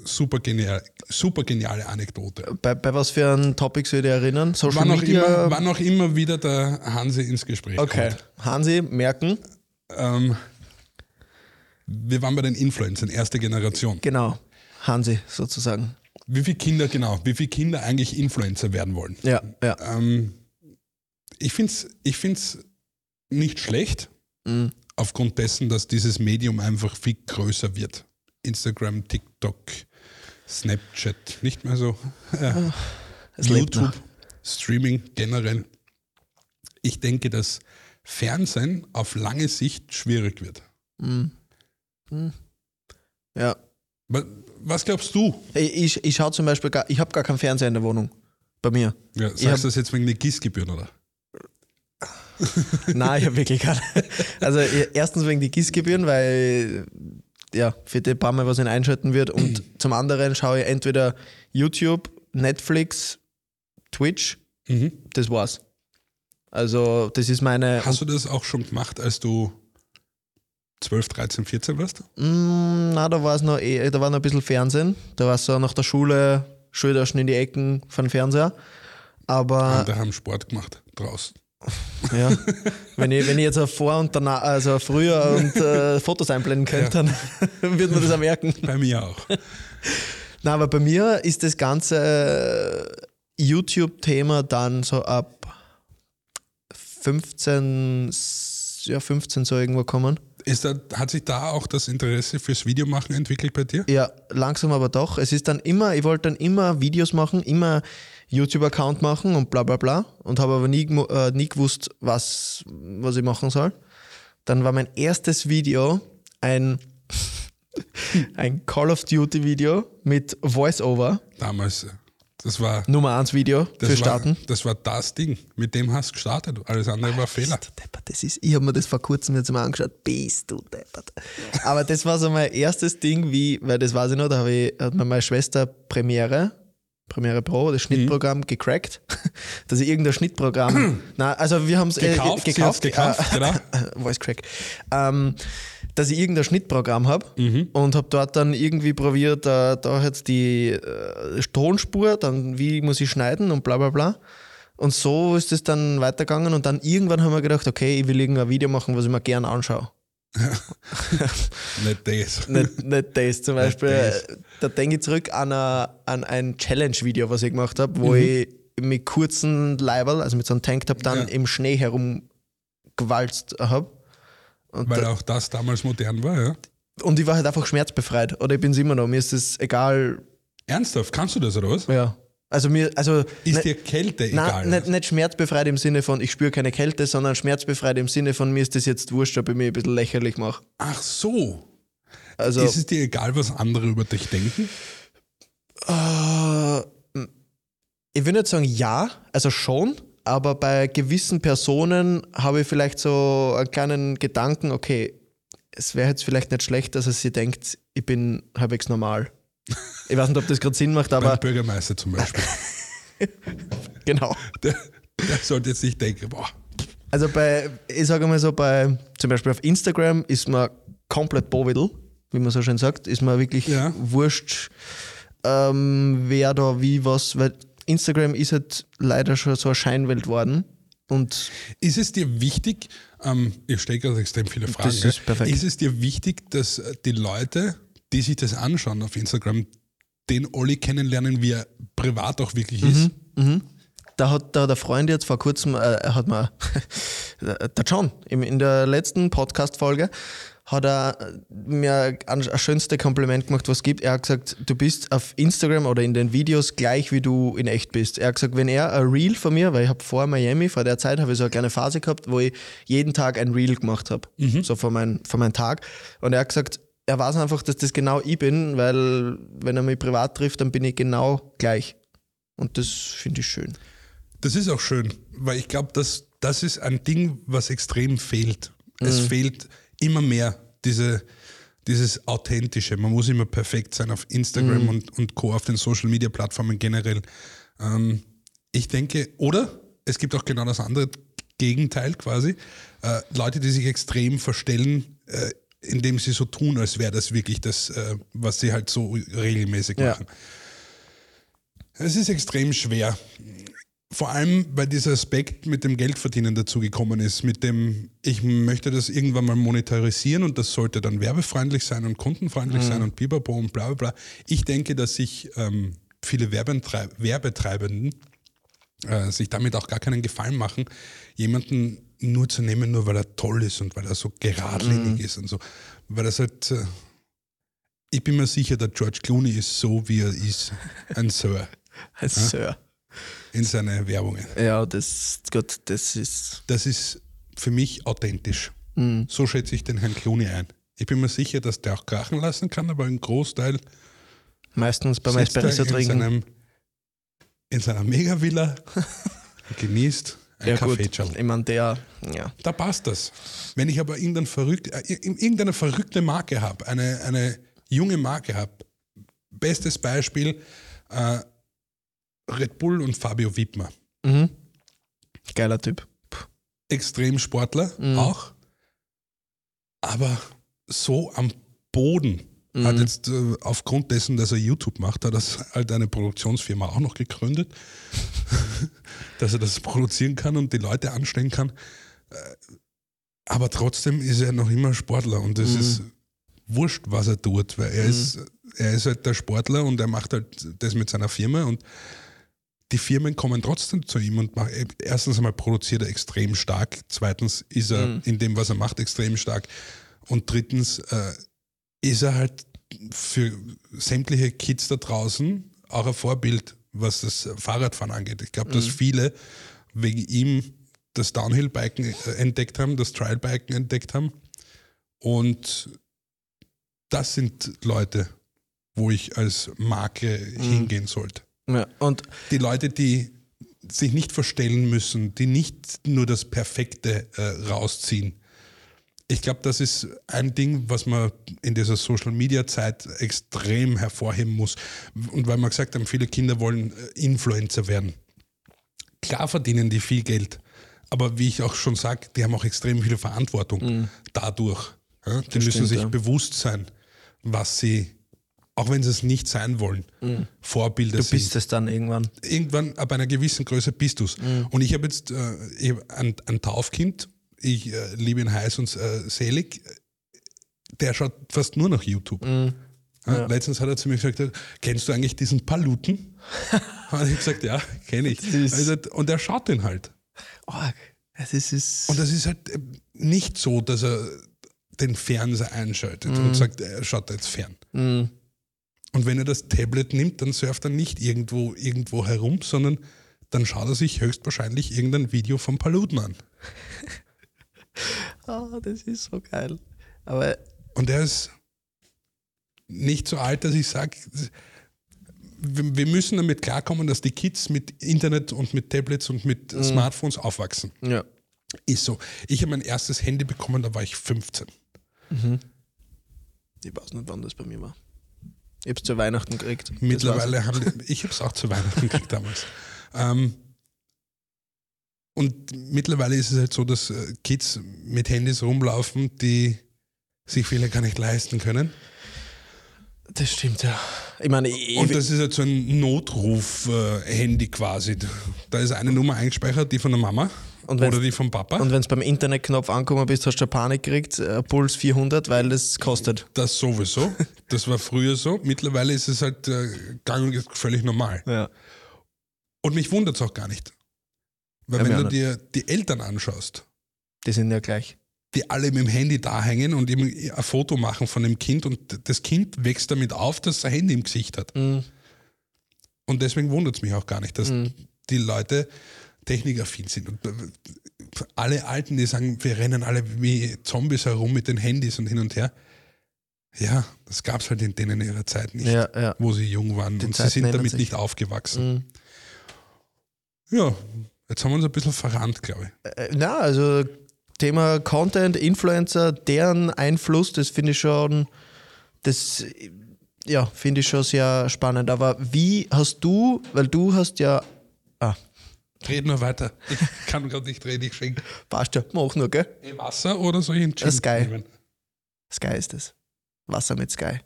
Speaker 2: super, genial, super geniale Anekdote.
Speaker 1: Bei, bei was für ein Topic soll ich erinnern? Social
Speaker 2: Wann auch,
Speaker 1: Media?
Speaker 2: immer, wann auch immer wieder der Hansi ins Gespräch
Speaker 1: okay.
Speaker 2: kommt.
Speaker 1: Hansi, merken.
Speaker 2: Ähm, wir waren bei den Influencern, erste Generation.
Speaker 1: Genau. Hansi sozusagen.
Speaker 2: Wie viele Kinder, genau, wie viele Kinder eigentlich Influencer werden wollen?
Speaker 1: Ja, ja.
Speaker 2: Ähm, ich finde es ich find's nicht schlecht,
Speaker 1: Mhm.
Speaker 2: Aufgrund dessen, dass dieses Medium einfach viel größer wird. Instagram, TikTok, Snapchat, nicht mehr so. Ja.
Speaker 1: Lebt
Speaker 2: YouTube. Streaming generell. Ich denke, dass Fernsehen auf lange Sicht schwierig wird.
Speaker 1: Ja.
Speaker 2: Wa- Was glaubst du?
Speaker 1: Ich, ich, ich schaue zum Beispiel, gar, ich habe gar keinen Fernseher in der Wohnung. Bei mir.
Speaker 2: Ja, sagst du das jetzt wegen der GIS-Gebühren, oder? <laughs>
Speaker 1: Nein, ich habe wirklich keine. Also eh, erstens wegen die GIS-Gebühren, weil ja, für die paar Mal was ich einschalten wird. Und <clears throat> zum anderen schaue ich entweder YouTube, Netflix, Twitch,
Speaker 2: Mhm.
Speaker 1: das war's. Also das ist meine.
Speaker 2: Hast du das auch schon gemacht, als du 12, 13, 14 warst?
Speaker 1: Mm, na, da war es noch, eh, da war noch ein bisschen Fernsehen. Da war es so nach der Schule, Schultaschen in die Ecken von Fernseher. Aber
Speaker 2: Andere haben Sport gemacht draußen.
Speaker 1: Ja, wenn ich, wenn ich jetzt vor und danach, also früher und äh, Fotos einblenden könnte, dann <laughs> würde man das auch merken.
Speaker 2: Bei mir auch.
Speaker 1: Na, aber bei mir ist das ganze äh, YouTube-Thema dann so ab 15, s- ja, 15 so irgendwo kommen.
Speaker 2: Ist da, hat sich da auch das Interesse fürs Videomachen entwickelt bei dir?
Speaker 1: Ja, langsam aber doch. Es ist dann immer, ich wollte dann immer Videos machen, immer YouTube-Account machen und bla bla bla und habe aber nie, äh, nie gewusst, was, was ich machen soll. Dann war mein erstes Video ein, <laughs> ein Call of Duty Video mit Voice-Over,
Speaker 2: Damals. äh, Das war,
Speaker 1: Nummer 1 Video
Speaker 2: das,
Speaker 1: für
Speaker 2: war,
Speaker 1: Starten.
Speaker 2: das war das Ding. Mit dem hast du gestartet. Alles andere war Fehler.
Speaker 1: Bist du deppert, das ist, ich habe mir das vor kurzem jetzt mal angeschaut. Bist du deppert. Aber das war so mein erstes Ding, wie, weil das weiß ich noch, da habe ich, hat mir meine Schwester Premiere, Premiere Pro, das Schnittprogramm
Speaker 2: Mhm.
Speaker 1: gecrackt, <laughs> dass ich irgendein Schnittprogramm, <clears throat> na, also wir haben es äh,
Speaker 2: Gekauft,
Speaker 1: ge-
Speaker 2: sie hat's gekauft,
Speaker 1: äh,
Speaker 2: genau. <laughs>
Speaker 1: Voice Crack, ähm, dass ich irgendein Schnittprogramm habe
Speaker 2: Mhm.
Speaker 1: und habe dort dann irgendwie probiert, äh, da jetzt die äh, Tonspur, dann wie muss ich schneiden und bla bla bla. Und so ist es dann weitergegangen und dann irgendwann haben wir gedacht, okay, ich will irgendein Video machen, was ich mir gern anschaue. <laughs>
Speaker 2: Nicht das.
Speaker 1: nicht, nicht das. Zum Beispiel,
Speaker 2: das.
Speaker 1: da denke ich zurück an, a, an ein Challenge-Video, was ich gemacht habe, wo
Speaker 2: Mhm.
Speaker 1: ich mit kurzen Leiberl, also mit so einem Tanktop, dann
Speaker 2: Ja.
Speaker 1: im Schnee herumgewalzt habe.
Speaker 2: Weil
Speaker 1: da,
Speaker 2: auch das damals modern war, ja.
Speaker 1: und ich war halt einfach schmerzbefreit. Oder ich bin es immer noch. Mir ist es egal.
Speaker 2: Ernsthaft, kannst du das oder was?
Speaker 1: Ja. Also mir, also
Speaker 2: Ist
Speaker 1: ne-
Speaker 2: dir Kälte egal?
Speaker 1: Nein, nicht, nicht schmerzbefreit im Sinne von, ich spüre keine Kälte, sondern schmerzbefreit im Sinne von, mir ist das jetzt wurscht, ob ich mich ein bisschen lächerlich mache.
Speaker 2: Ach so.
Speaker 1: Also,
Speaker 2: Ist es dir egal, was andere über dich denken?
Speaker 1: äh, ich will nicht sagen ja, also schon, aber bei gewissen Personen habe ich vielleicht so einen kleinen Gedanken, okay, es wäre jetzt vielleicht nicht schlecht, dass er sich denkt, ich bin halbwegs normal. <laughs> Ich weiß nicht, ob das gerade Sinn macht,
Speaker 2: Beim
Speaker 1: aber
Speaker 2: Bürgermeister zum Beispiel. <laughs>
Speaker 1: genau.
Speaker 2: der, der sollte jetzt nicht denken, boah,
Speaker 1: Also bei, ich sage mal so, bei zum Beispiel auf Instagram ist man komplett Bovidel, wie man so schön sagt, ist man wirklich
Speaker 2: Ja.
Speaker 1: wurscht, ähm, wer da wie was, weil Instagram ist halt leider schon so eine Scheinwelt worden und
Speaker 2: Ist es dir wichtig, ähm, ich stelle gerade extrem viele Fragen,
Speaker 1: Das ist perfekt.
Speaker 2: ist es dir wichtig, dass die Leute, die sich das anschauen auf Instagram, den Olli kennenlernen, wie er privat auch wirklich ist?
Speaker 1: da hat, da ein Freund jetzt vor kurzem, äh, er hat mal, <laughs> der John, im, in der letzten Podcast-Folge, hat er mir ein, ein schönste Kompliment gemacht, was es gibt. Er hat gesagt, du bist auf Instagram oder in den Videos gleich, wie du in echt bist. Er hat gesagt, wenn er ein Reel von mir, weil ich habe vor Miami, vor der Zeit, habe ich so eine kleine Phase gehabt, wo ich jeden Tag ein Reel gemacht habe, so von meinem von meinem Tag. Und er hat gesagt, er weiß einfach, dass das genau ich bin, weil wenn er mich privat trifft, dann bin ich genau gleich. Und das finde ich schön.
Speaker 2: Das ist auch schön, weil ich glaube, dass das ist ein Ding, was extrem fehlt. Es
Speaker 1: Mhm.
Speaker 2: fehlt immer mehr diese, dieses Authentische. Man muss immer perfekt sein auf Instagram
Speaker 1: Mhm.
Speaker 2: und, und Co. auf den Social Media Plattformen generell. Ähm, ich denke, oder es gibt auch genau das andere Gegenteil quasi. Äh, Leute, die sich extrem verstellen, äh, indem sie so tun, als wäre das wirklich das, äh, was sie halt so regelmäßig
Speaker 1: Ja.
Speaker 2: machen. Es ist extrem schwer. Vor allem, weil dieser Aspekt mit dem Geldverdienen dazugekommen ist, mit dem, ich möchte das irgendwann mal monetarisieren und das sollte dann werbefreundlich sein und kundenfreundlich sein und pipapo und bla bla bla. Ich denke, dass sich ähm, viele Werbetrei- Werbetreibenden äh, sich damit auch gar keinen Gefallen machen, jemanden nur zu nehmen, nur weil er toll ist und weil er so geradlinig ist und so. Weil das halt, äh, ich bin mir sicher, der George Clooney ist so, wie er ist, ein Sir <laughs>
Speaker 1: Ein Sir.
Speaker 2: in seine Werbungen.
Speaker 1: Ja, das, Gott, das ist.
Speaker 2: Das ist für mich authentisch.
Speaker 1: Mhm.
Speaker 2: So schätze ich den Herrn Clooney ein. Ich bin mir sicher, dass der auch krachen lassen kann, aber ein Großteil
Speaker 1: Meistens beim Espresso
Speaker 2: in,
Speaker 1: trinken.
Speaker 2: seinem, in seiner Mega-Villa <laughs> genießt ein
Speaker 1: Ja, gut.
Speaker 2: Kaffeecherl.
Speaker 1: Ich meine, der, ja.
Speaker 2: Da passt das. Wenn ich aber irgendein verrückt, äh, irgendeine verrückte Marke habe, eine, eine junge Marke habe, bestes Beispiel äh, Red Bull und Fabio Wittmer.
Speaker 1: Mhm. Geiler Typ.
Speaker 2: Extremsportler
Speaker 1: Mhm.
Speaker 2: auch, aber so am Boden.
Speaker 1: Mhm.
Speaker 2: Hat jetzt äh, aufgrund dessen, dass er YouTube macht, hat er <laughs> halt eine Produktionsfirma auch noch gegründet, <laughs> dass er das produzieren kann und die Leute anstellen kann. Äh, Aber trotzdem ist er noch immer Sportler und es
Speaker 1: Mhm.
Speaker 2: ist wurscht, was er tut, weil er, ist, er ist halt der Sportler und er macht halt das mit seiner Firma und die Firmen kommen trotzdem zu ihm und machen, erstens einmal produziert er extrem stark, zweitens ist er
Speaker 1: Mhm.
Speaker 2: in dem, was er macht, extrem stark und drittens äh, ist er halt für sämtliche Kids da draußen auch ein Vorbild, was das Fahrradfahren angeht. Ich glaube, dass viele wegen ihm das Downhill-Biken äh, entdeckt haben, das Trial-Biken entdeckt haben und das sind Leute, wo ich als Marke hingehen sollte
Speaker 1: ja. Und
Speaker 2: die Leute, die sich nicht verstellen müssen, die nicht nur das Perfekte äh, rausziehen. Ich glaube, das ist ein Ding, was man in dieser Social-Media-Zeit extrem hervorheben muss. Und weil man gesagt haben, viele Kinder wollen äh, Influencer werden. Klar verdienen die viel Geld, aber wie ich auch schon sage, die haben auch extrem viel Verantwortung dadurch. Ja? Die müssen
Speaker 1: stimmt,
Speaker 2: sich
Speaker 1: ja.
Speaker 2: bewusst sein, was sie auch wenn sie es nicht sein wollen, Vorbilder
Speaker 1: Du
Speaker 2: sind.
Speaker 1: bist es dann irgendwann.
Speaker 2: Irgendwann ab einer gewissen Größe bist du es. Und ich habe jetzt äh, ich hab ein, ein Taufkind, ich äh, liebe ihn heiß und äh, selig, der schaut fast nur noch YouTube. Ja, Letztens hat er zu mir gesagt, kennst du eigentlich diesen Paluten? <laughs> Habe ich gesagt, ja, kenne ich. Also, und er schaut den halt.
Speaker 1: Org. Es ist, ist
Speaker 2: Und das ist halt äh, nicht so, dass er den Fernseher einschaltet und sagt, er schaut jetzt fern.
Speaker 1: Mhm.
Speaker 2: Und wenn er das Tablet nimmt, dann surft er nicht irgendwo, irgendwo herum, sondern dann schaut er sich höchstwahrscheinlich irgendein Video vom Paluten an. <laughs> <laughs>
Speaker 1: Ah, das ist so geil. Aber
Speaker 2: Und er ist nicht so alt, dass ich sage, wir müssen damit klarkommen, dass die Kids mit Internet und mit Tablets und mit Smartphones aufwachsen.
Speaker 1: ja.
Speaker 2: Ist so. Ich habe mein erstes Handy bekommen, da war ich 15.
Speaker 1: Ich weiß nicht, wann das bei mir war. Ich hab's zu Weihnachten gekriegt.
Speaker 2: Mittlerweile haben die, ich habe es auch zu Weihnachten gekriegt damals. <laughs> Ähm, und mittlerweile ist es halt so, dass äh, Kids mit Handys rumlaufen, die sich viele gar nicht leisten können.
Speaker 1: Das stimmt, ja. Ich meine, ich,
Speaker 2: Und das ist halt so ein Notruf-Handy quasi. Da ist eine Nummer eingespeichert, die von der Mama oder die vom Papa.
Speaker 1: und wenn du beim Internetknopf angekommen bist, hast du Panik gekriegt, äh, Puls 400, weil das kostet.
Speaker 2: das sowieso. Das war früher so. Mittlerweile ist es halt äh, gang und völlig normal.
Speaker 1: Ja.
Speaker 2: Und mich wundert es auch gar nicht. Weil
Speaker 1: Ja,
Speaker 2: wenn du dir die Eltern anschaust,
Speaker 1: Die sind ja gleich.
Speaker 2: die alle mit dem Handy da hängen und eben ein Foto machen von dem Kind und das Kind wächst damit auf, dass es ein Handy im Gesicht hat.
Speaker 1: Mhm.
Speaker 2: Und deswegen wundert es mich auch gar nicht, dass die Leute technikaffin sind. Und äh, alle Alten, die sagen, wir rennen alle wie Zombies herum mit den Handys und hin und her. Ja, das gab es halt in denen ihrer Zeit nicht,
Speaker 1: Ja, ja.
Speaker 2: wo sie jung waren.
Speaker 1: Die
Speaker 2: und sie
Speaker 1: Zeiten
Speaker 2: sind damit
Speaker 1: sich.
Speaker 2: nicht aufgewachsen.
Speaker 1: Mhm.
Speaker 2: Ja, jetzt haben wir uns ein bisschen verrannt, glaube ich.
Speaker 1: Äh, Na, also Thema Content, Influencer, deren Einfluss, das finde ich schon, das ja, finde ich schon sehr spannend. Aber wie hast du, weil du hast ja, ah,
Speaker 2: Red nur weiter. Ich kann <laughs> gerade nicht reden, ich schenke
Speaker 1: passt ja, mach nur, gell?
Speaker 2: Eh Wasser oder soll ich einen Gin
Speaker 1: ist geil.
Speaker 2: nehmen?
Speaker 1: Sky ist das. Wasser mit Sky.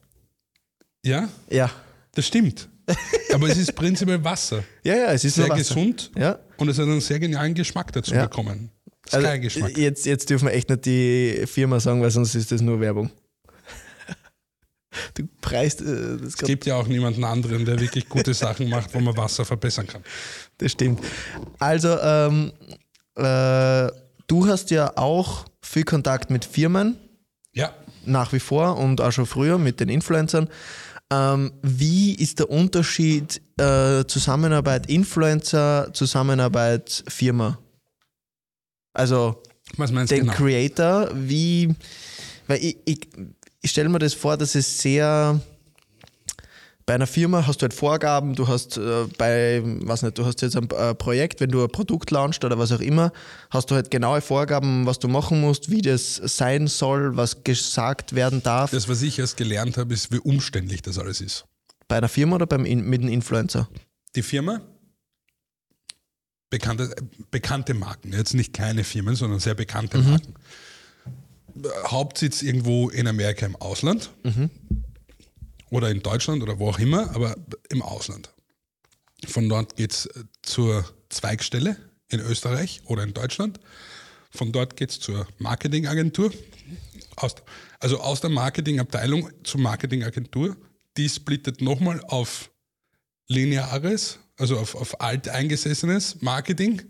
Speaker 2: Ja,
Speaker 1: Ja.
Speaker 2: das stimmt. <laughs> Aber es ist prinzipiell Wasser.
Speaker 1: Ja, ja, es ist
Speaker 2: Sehr gesund
Speaker 1: Ja.
Speaker 2: und es hat einen sehr genialen Geschmack dazu
Speaker 1: Ja.
Speaker 2: bekommen.
Speaker 1: Also,
Speaker 2: Sky-Geschmack.
Speaker 1: jetzt, jetzt dürfen wir echt nicht die Firma sagen, weil sonst ist das nur Werbung. <laughs> Du preist äh,
Speaker 2: es gibt ja auch niemanden anderen, der wirklich gute Sachen macht, wo man Wasser verbessern kann.
Speaker 1: das stimmt. Also, ähm, äh, du hast ja auch viel Kontakt mit Firmen,
Speaker 2: Ja,
Speaker 1: nach wie vor und auch schon früher mit den Influencern. Ähm, wie ist der Unterschied äh, Zusammenarbeit Influencer, Zusammenarbeit Firma? Also den
Speaker 2: genau?
Speaker 1: Creator, wie, weil ich, ich, ich stelle mir das vor, dass es sehr bei einer Firma hast du halt Vorgaben, du hast äh, bei, was nicht, du hast jetzt ein äh, Projekt, wenn du ein Produkt launchst oder was auch immer, hast du halt genaue Vorgaben, was du machen musst, wie das sein soll, was gesagt werden darf.
Speaker 2: Das, was ich erst gelernt habe, ist, wie umständlich das alles ist.
Speaker 1: bei einer Firma oder beim mit einem Influencer?
Speaker 2: Die Firma, bekannte, bekannte Marken, jetzt nicht kleine Firmen, sondern sehr bekannte Marken. Hauptsitz irgendwo in Amerika im Ausland oder in Deutschland oder wo auch immer, aber im Ausland. Von dort geht es zur Zweigstelle in Österreich oder in Deutschland. Von dort geht es zur Marketingagentur. Aus, also aus der Marketingabteilung zur Marketingagentur. Die splittet nochmal auf lineares, also auf, auf alteingesessenes Marketing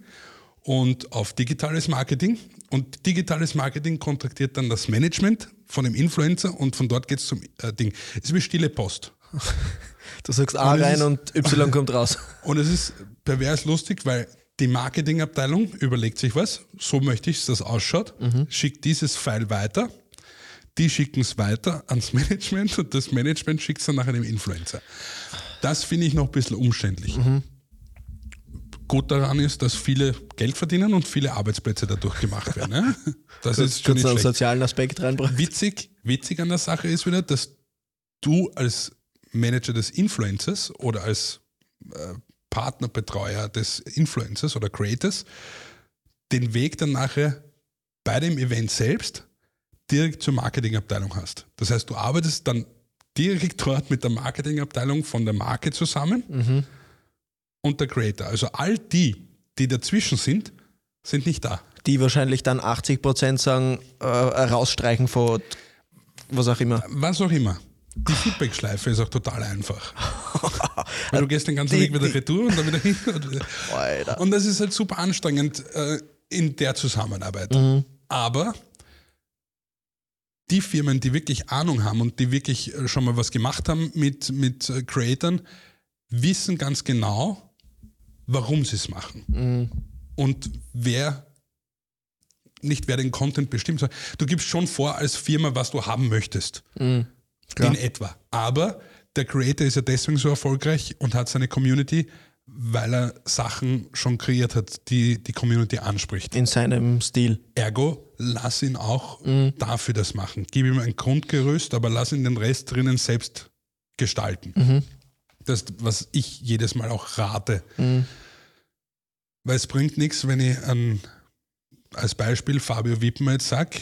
Speaker 2: und auf digitales Marketing. Und digitales Marketing kontraktiert dann das Management von dem Influencer und von dort geht es zum äh, Ding. Es ist wie stille Post. <laughs>
Speaker 1: Du sagst A
Speaker 2: Und
Speaker 1: rein
Speaker 2: ist-
Speaker 1: und Y <laughs> kommt raus.
Speaker 2: Und es ist pervers lustig, weil die Marketingabteilung überlegt sich was, so möchte ich, dass das ausschaut, schickt dieses File weiter, die schicken es weiter ans <laughs> Management und das Management schickt es dann nachher dem Influencer. Das finde ich noch ein bisschen umständlich. Gut daran ist, dass viele Geld verdienen und viele Arbeitsplätze dadurch gemacht werden. Ne? Das ist schon nicht
Speaker 1: einen
Speaker 2: schlecht.
Speaker 1: sozialen Aspekt reinbringen.
Speaker 2: Witzig, witzig an der Sache ist wieder, dass du als Manager des Influencers oder als äh, Partnerbetreuer des Influencers oder Creators den Weg dann nachher bei dem Event selbst direkt zur Marketingabteilung hast. Das heißt, du arbeitest dann direkt dort mit der Marketingabteilung von der Marke zusammen und der Creator. Also all die, die dazwischen sind, sind nicht da.
Speaker 1: Die wahrscheinlich dann 80% sagen, äh, rausstreichen von was auch immer.
Speaker 2: Was auch immer. Die Feedback-Schleife ist auch total einfach. <laughs> Weil du gehst den ganzen
Speaker 1: Die-
Speaker 2: Weg wieder
Speaker 1: die-
Speaker 2: retour und dann wieder hin. Und, wieder-
Speaker 1: Alter.
Speaker 2: und das ist halt super anstrengend äh, in der Zusammenarbeit. Aber die Firmen, die wirklich Ahnung haben und die wirklich äh, schon mal was gemacht haben mit, mit äh, Creatern, wissen ganz genau, warum sie es machen. Und wer, nicht wer den Content bestimmt, sondern du gibst schon vor als Firma, was du haben möchtest.
Speaker 1: Klar.
Speaker 2: In etwa. Aber der Creator ist ja deswegen so erfolgreich und hat seine Community, weil er Sachen schon kreiert hat, die die Community anspricht.
Speaker 1: In seinem Stil.
Speaker 2: Ergo, lass ihn auch dafür das machen. Gib ihm ein Grundgerüst, aber lass ihn den Rest drinnen selbst gestalten. Das, was ich jedes Mal auch rate. Weil es bringt nichts, wenn ich an, als Beispiel Fabio Wittmer jetzt sage,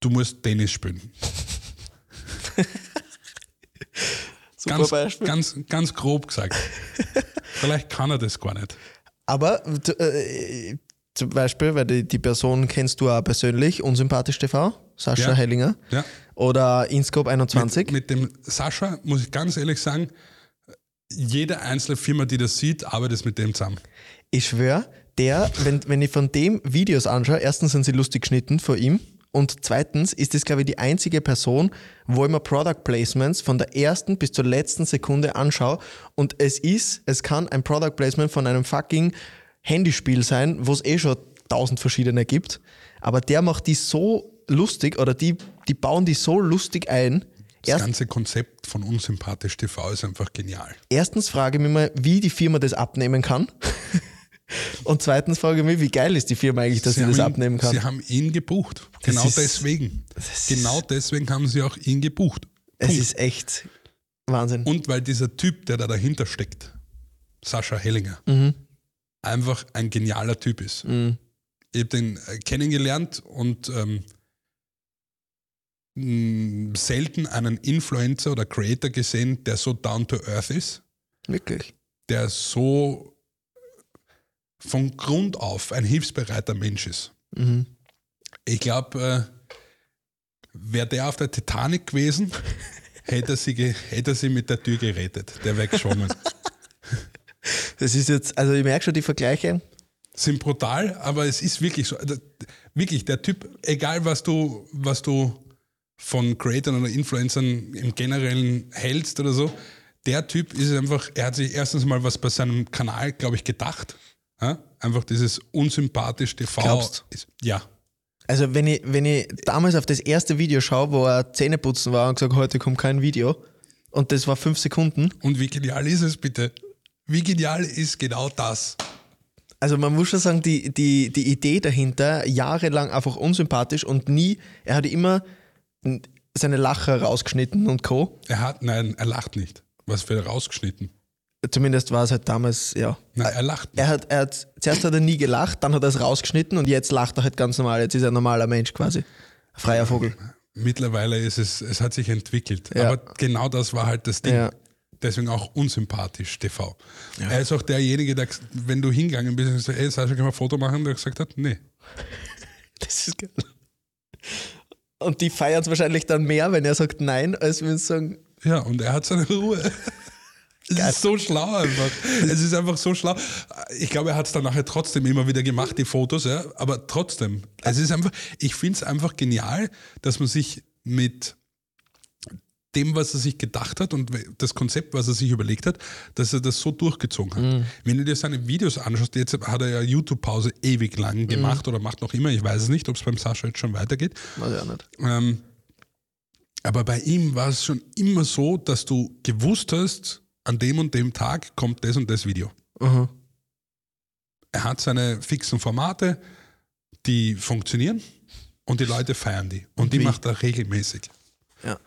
Speaker 2: du musst Tennis spielen. <laughs>
Speaker 1: Super
Speaker 2: Ganz,
Speaker 1: Beispiel.
Speaker 2: ganz, ganz grob gesagt. Vielleicht kann er das gar nicht.
Speaker 1: Aber äh, zum Beispiel, weil die, die Person kennst du auch persönlich, Unsympathisch TV, Sascha
Speaker 2: Ja.
Speaker 1: Hellinger.
Speaker 2: Ja.
Speaker 1: Oder Inscope 21.
Speaker 2: Mit, mit dem Sascha muss ich ganz ehrlich sagen, jede einzelne Firma, die das sieht, arbeitet mit dem zusammen.
Speaker 1: Ich schwöre, der, wenn, wenn ich von dem Videos anschaue, erstens sind sie lustig geschnitten vor ihm und zweitens ist das, glaube ich, die einzige Person, wo ich mir Product Placements von der ersten bis zur letzten Sekunde anschaue und es ist, es kann ein Product Placement von einem fucking Handyspiel sein, wo es eh schon tausend verschiedene gibt, aber der macht die so lustig oder die, die bauen die so lustig ein.
Speaker 2: Das
Speaker 1: Erst,
Speaker 2: ganze Konzept von Unsympathisch TV ist einfach genial.
Speaker 1: erstens frage ich mich mal, wie die Firma das abnehmen kann. <laughs> Und zweitens frage ich mich, wie geil ist die Firma eigentlich, dass sie,
Speaker 2: haben
Speaker 1: das
Speaker 2: ihn,
Speaker 1: abnehmen kann.
Speaker 2: Sie haben ihn gebucht. Genau
Speaker 1: ist-
Speaker 2: deswegen. Genau deswegen haben sie auch ihn gebucht.
Speaker 1: es
Speaker 2: Punkt.
Speaker 1: ist echt Wahnsinn.
Speaker 2: Und weil dieser Typ, der da dahinter steckt, Sascha Hellinger,
Speaker 1: Mhm.
Speaker 2: einfach ein genialer Typ ist. Ich habe den äh, kennengelernt und ähm, mh, selten einen Influencer oder Creator gesehen, der so down to earth ist,
Speaker 1: Wirklich.
Speaker 2: der so von Grund auf ein hilfsbereiter Mensch ist.
Speaker 1: Mhm.
Speaker 2: Ich glaube, äh, wäre der auf der Titanic gewesen, <laughs> hätte er, sie hätte er sie mit der Tür gerettet. Der wäre geschwommen. <laughs>
Speaker 1: Das ist jetzt, also ich merke schon die Vergleiche.
Speaker 2: Sind brutal, aber es ist wirklich so. Also, Wirklich, der Typ, egal was du, was du von Creators oder Influencern im Generellen hältst oder so, der Typ ist einfach, er hat sich erstens mal was bei seinem Kanal, glaube ich, gedacht. Ja? Einfach dieses unsympathisch TV.
Speaker 1: Glaubst?
Speaker 2: Ist, ja,
Speaker 1: Also wenn ich, wenn ich damals auf das erste Video schaue, wo er Zähneputzen war und gesagt, heute kommt kein Video und das war fünf Sekunden.
Speaker 2: Und wie genial ist es bitte? Wie genial ist genau das?
Speaker 1: Also man muss schon sagen, die, die, die Idee dahinter, jahrelang einfach unsympathisch und nie, er hat immer seine Lacher rausgeschnitten und Co.
Speaker 2: Er hat, nein, er lacht nicht. Was für rausgeschnitten.
Speaker 1: Zumindest war es halt damals, ja.
Speaker 2: Nein, er lacht nicht.
Speaker 1: Er hat, er hat, zuerst hat er nie gelacht, dann hat er es rausgeschnitten und jetzt lacht er halt ganz normal. Jetzt ist er ein normaler Mensch quasi. Freier Vogel.
Speaker 2: Mittlerweile ist es, es hat sich entwickelt.
Speaker 1: Ja.
Speaker 2: Aber genau das war halt das Ding.
Speaker 1: Ja.
Speaker 2: Deswegen auch unsympathisch TV. Er ist auch derjenige, der, wenn du hingegangen bist und gesagt ey, Sascha, können wir ein Foto machen? Der gesagt hat, nee. <laughs>
Speaker 1: Das ist geil. Und die feiern es wahrscheinlich dann mehr, wenn er sagt nein, als wenn sie sagen,
Speaker 2: Ja, und er hat seine Ruhe. <laughs> Es ist so schlau einfach. Es ist einfach so schlau. Ich glaube, er hat es dann nachher trotzdem immer wieder gemacht, die Fotos, ja. Aber trotzdem, es ist einfach, ich finde es einfach genial, dass man sich mit dem, was er sich gedacht hat und das Konzept, was er sich überlegt hat, dass er das so durchgezogen hat. Wenn du dir seine Videos anschaust, jetzt hat er ja YouTube-Pause ewig lang gemacht oder macht noch immer, ich weiß es nicht, ob es beim Sascha jetzt schon weitergeht.
Speaker 1: weiß ich auch nicht.
Speaker 2: Ähm, aber bei ihm war es schon immer so, dass du gewusst hast, an dem und dem Tag kommt das und das Video.
Speaker 1: Aha.
Speaker 2: Er hat seine fixen Formate, die funktionieren und die Leute feiern die. Und die
Speaker 1: wie?
Speaker 2: macht er regelmäßig.
Speaker 1: Ja.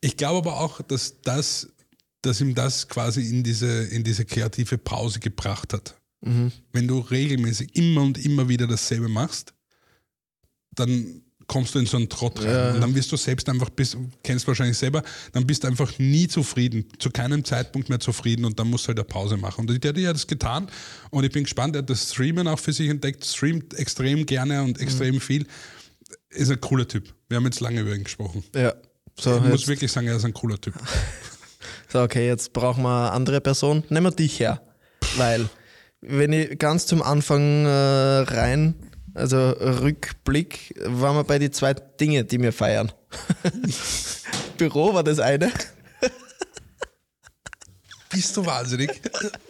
Speaker 2: Ich glaube aber auch, dass, das, dass ihm das quasi in diese, in diese kreative Pause gebracht hat.
Speaker 1: Mhm.
Speaker 2: Wenn du regelmäßig immer und immer wieder dasselbe machst, dann kommst du in so einen Trott rein. Und dann wirst du selbst einfach, bist, kennst wahrscheinlich selber, dann bist du einfach nie zufrieden, zu keinem Zeitpunkt mehr zufrieden und dann musst du halt eine Pause machen. Und der hat ja das getan und ich bin gespannt, er hat das Streamen auch für sich entdeckt, streamt extrem gerne und extrem
Speaker 1: Mhm.
Speaker 2: viel. Ist ein cooler Typ. Wir haben jetzt lange über ihn gesprochen.
Speaker 1: Ja. So,
Speaker 2: ich muss wirklich sagen, er ist ein cooler Typ. <laughs>
Speaker 1: so, okay, jetzt brauchen wir eine andere Person. Nehmen wir dich her. Weil, wenn ich ganz zum Anfang äh, rein, also Rückblick, waren wir bei den zwei Dinge, die wir feiern. <laughs> Büro war das eine. <laughs>
Speaker 2: Bist du wahnsinnig?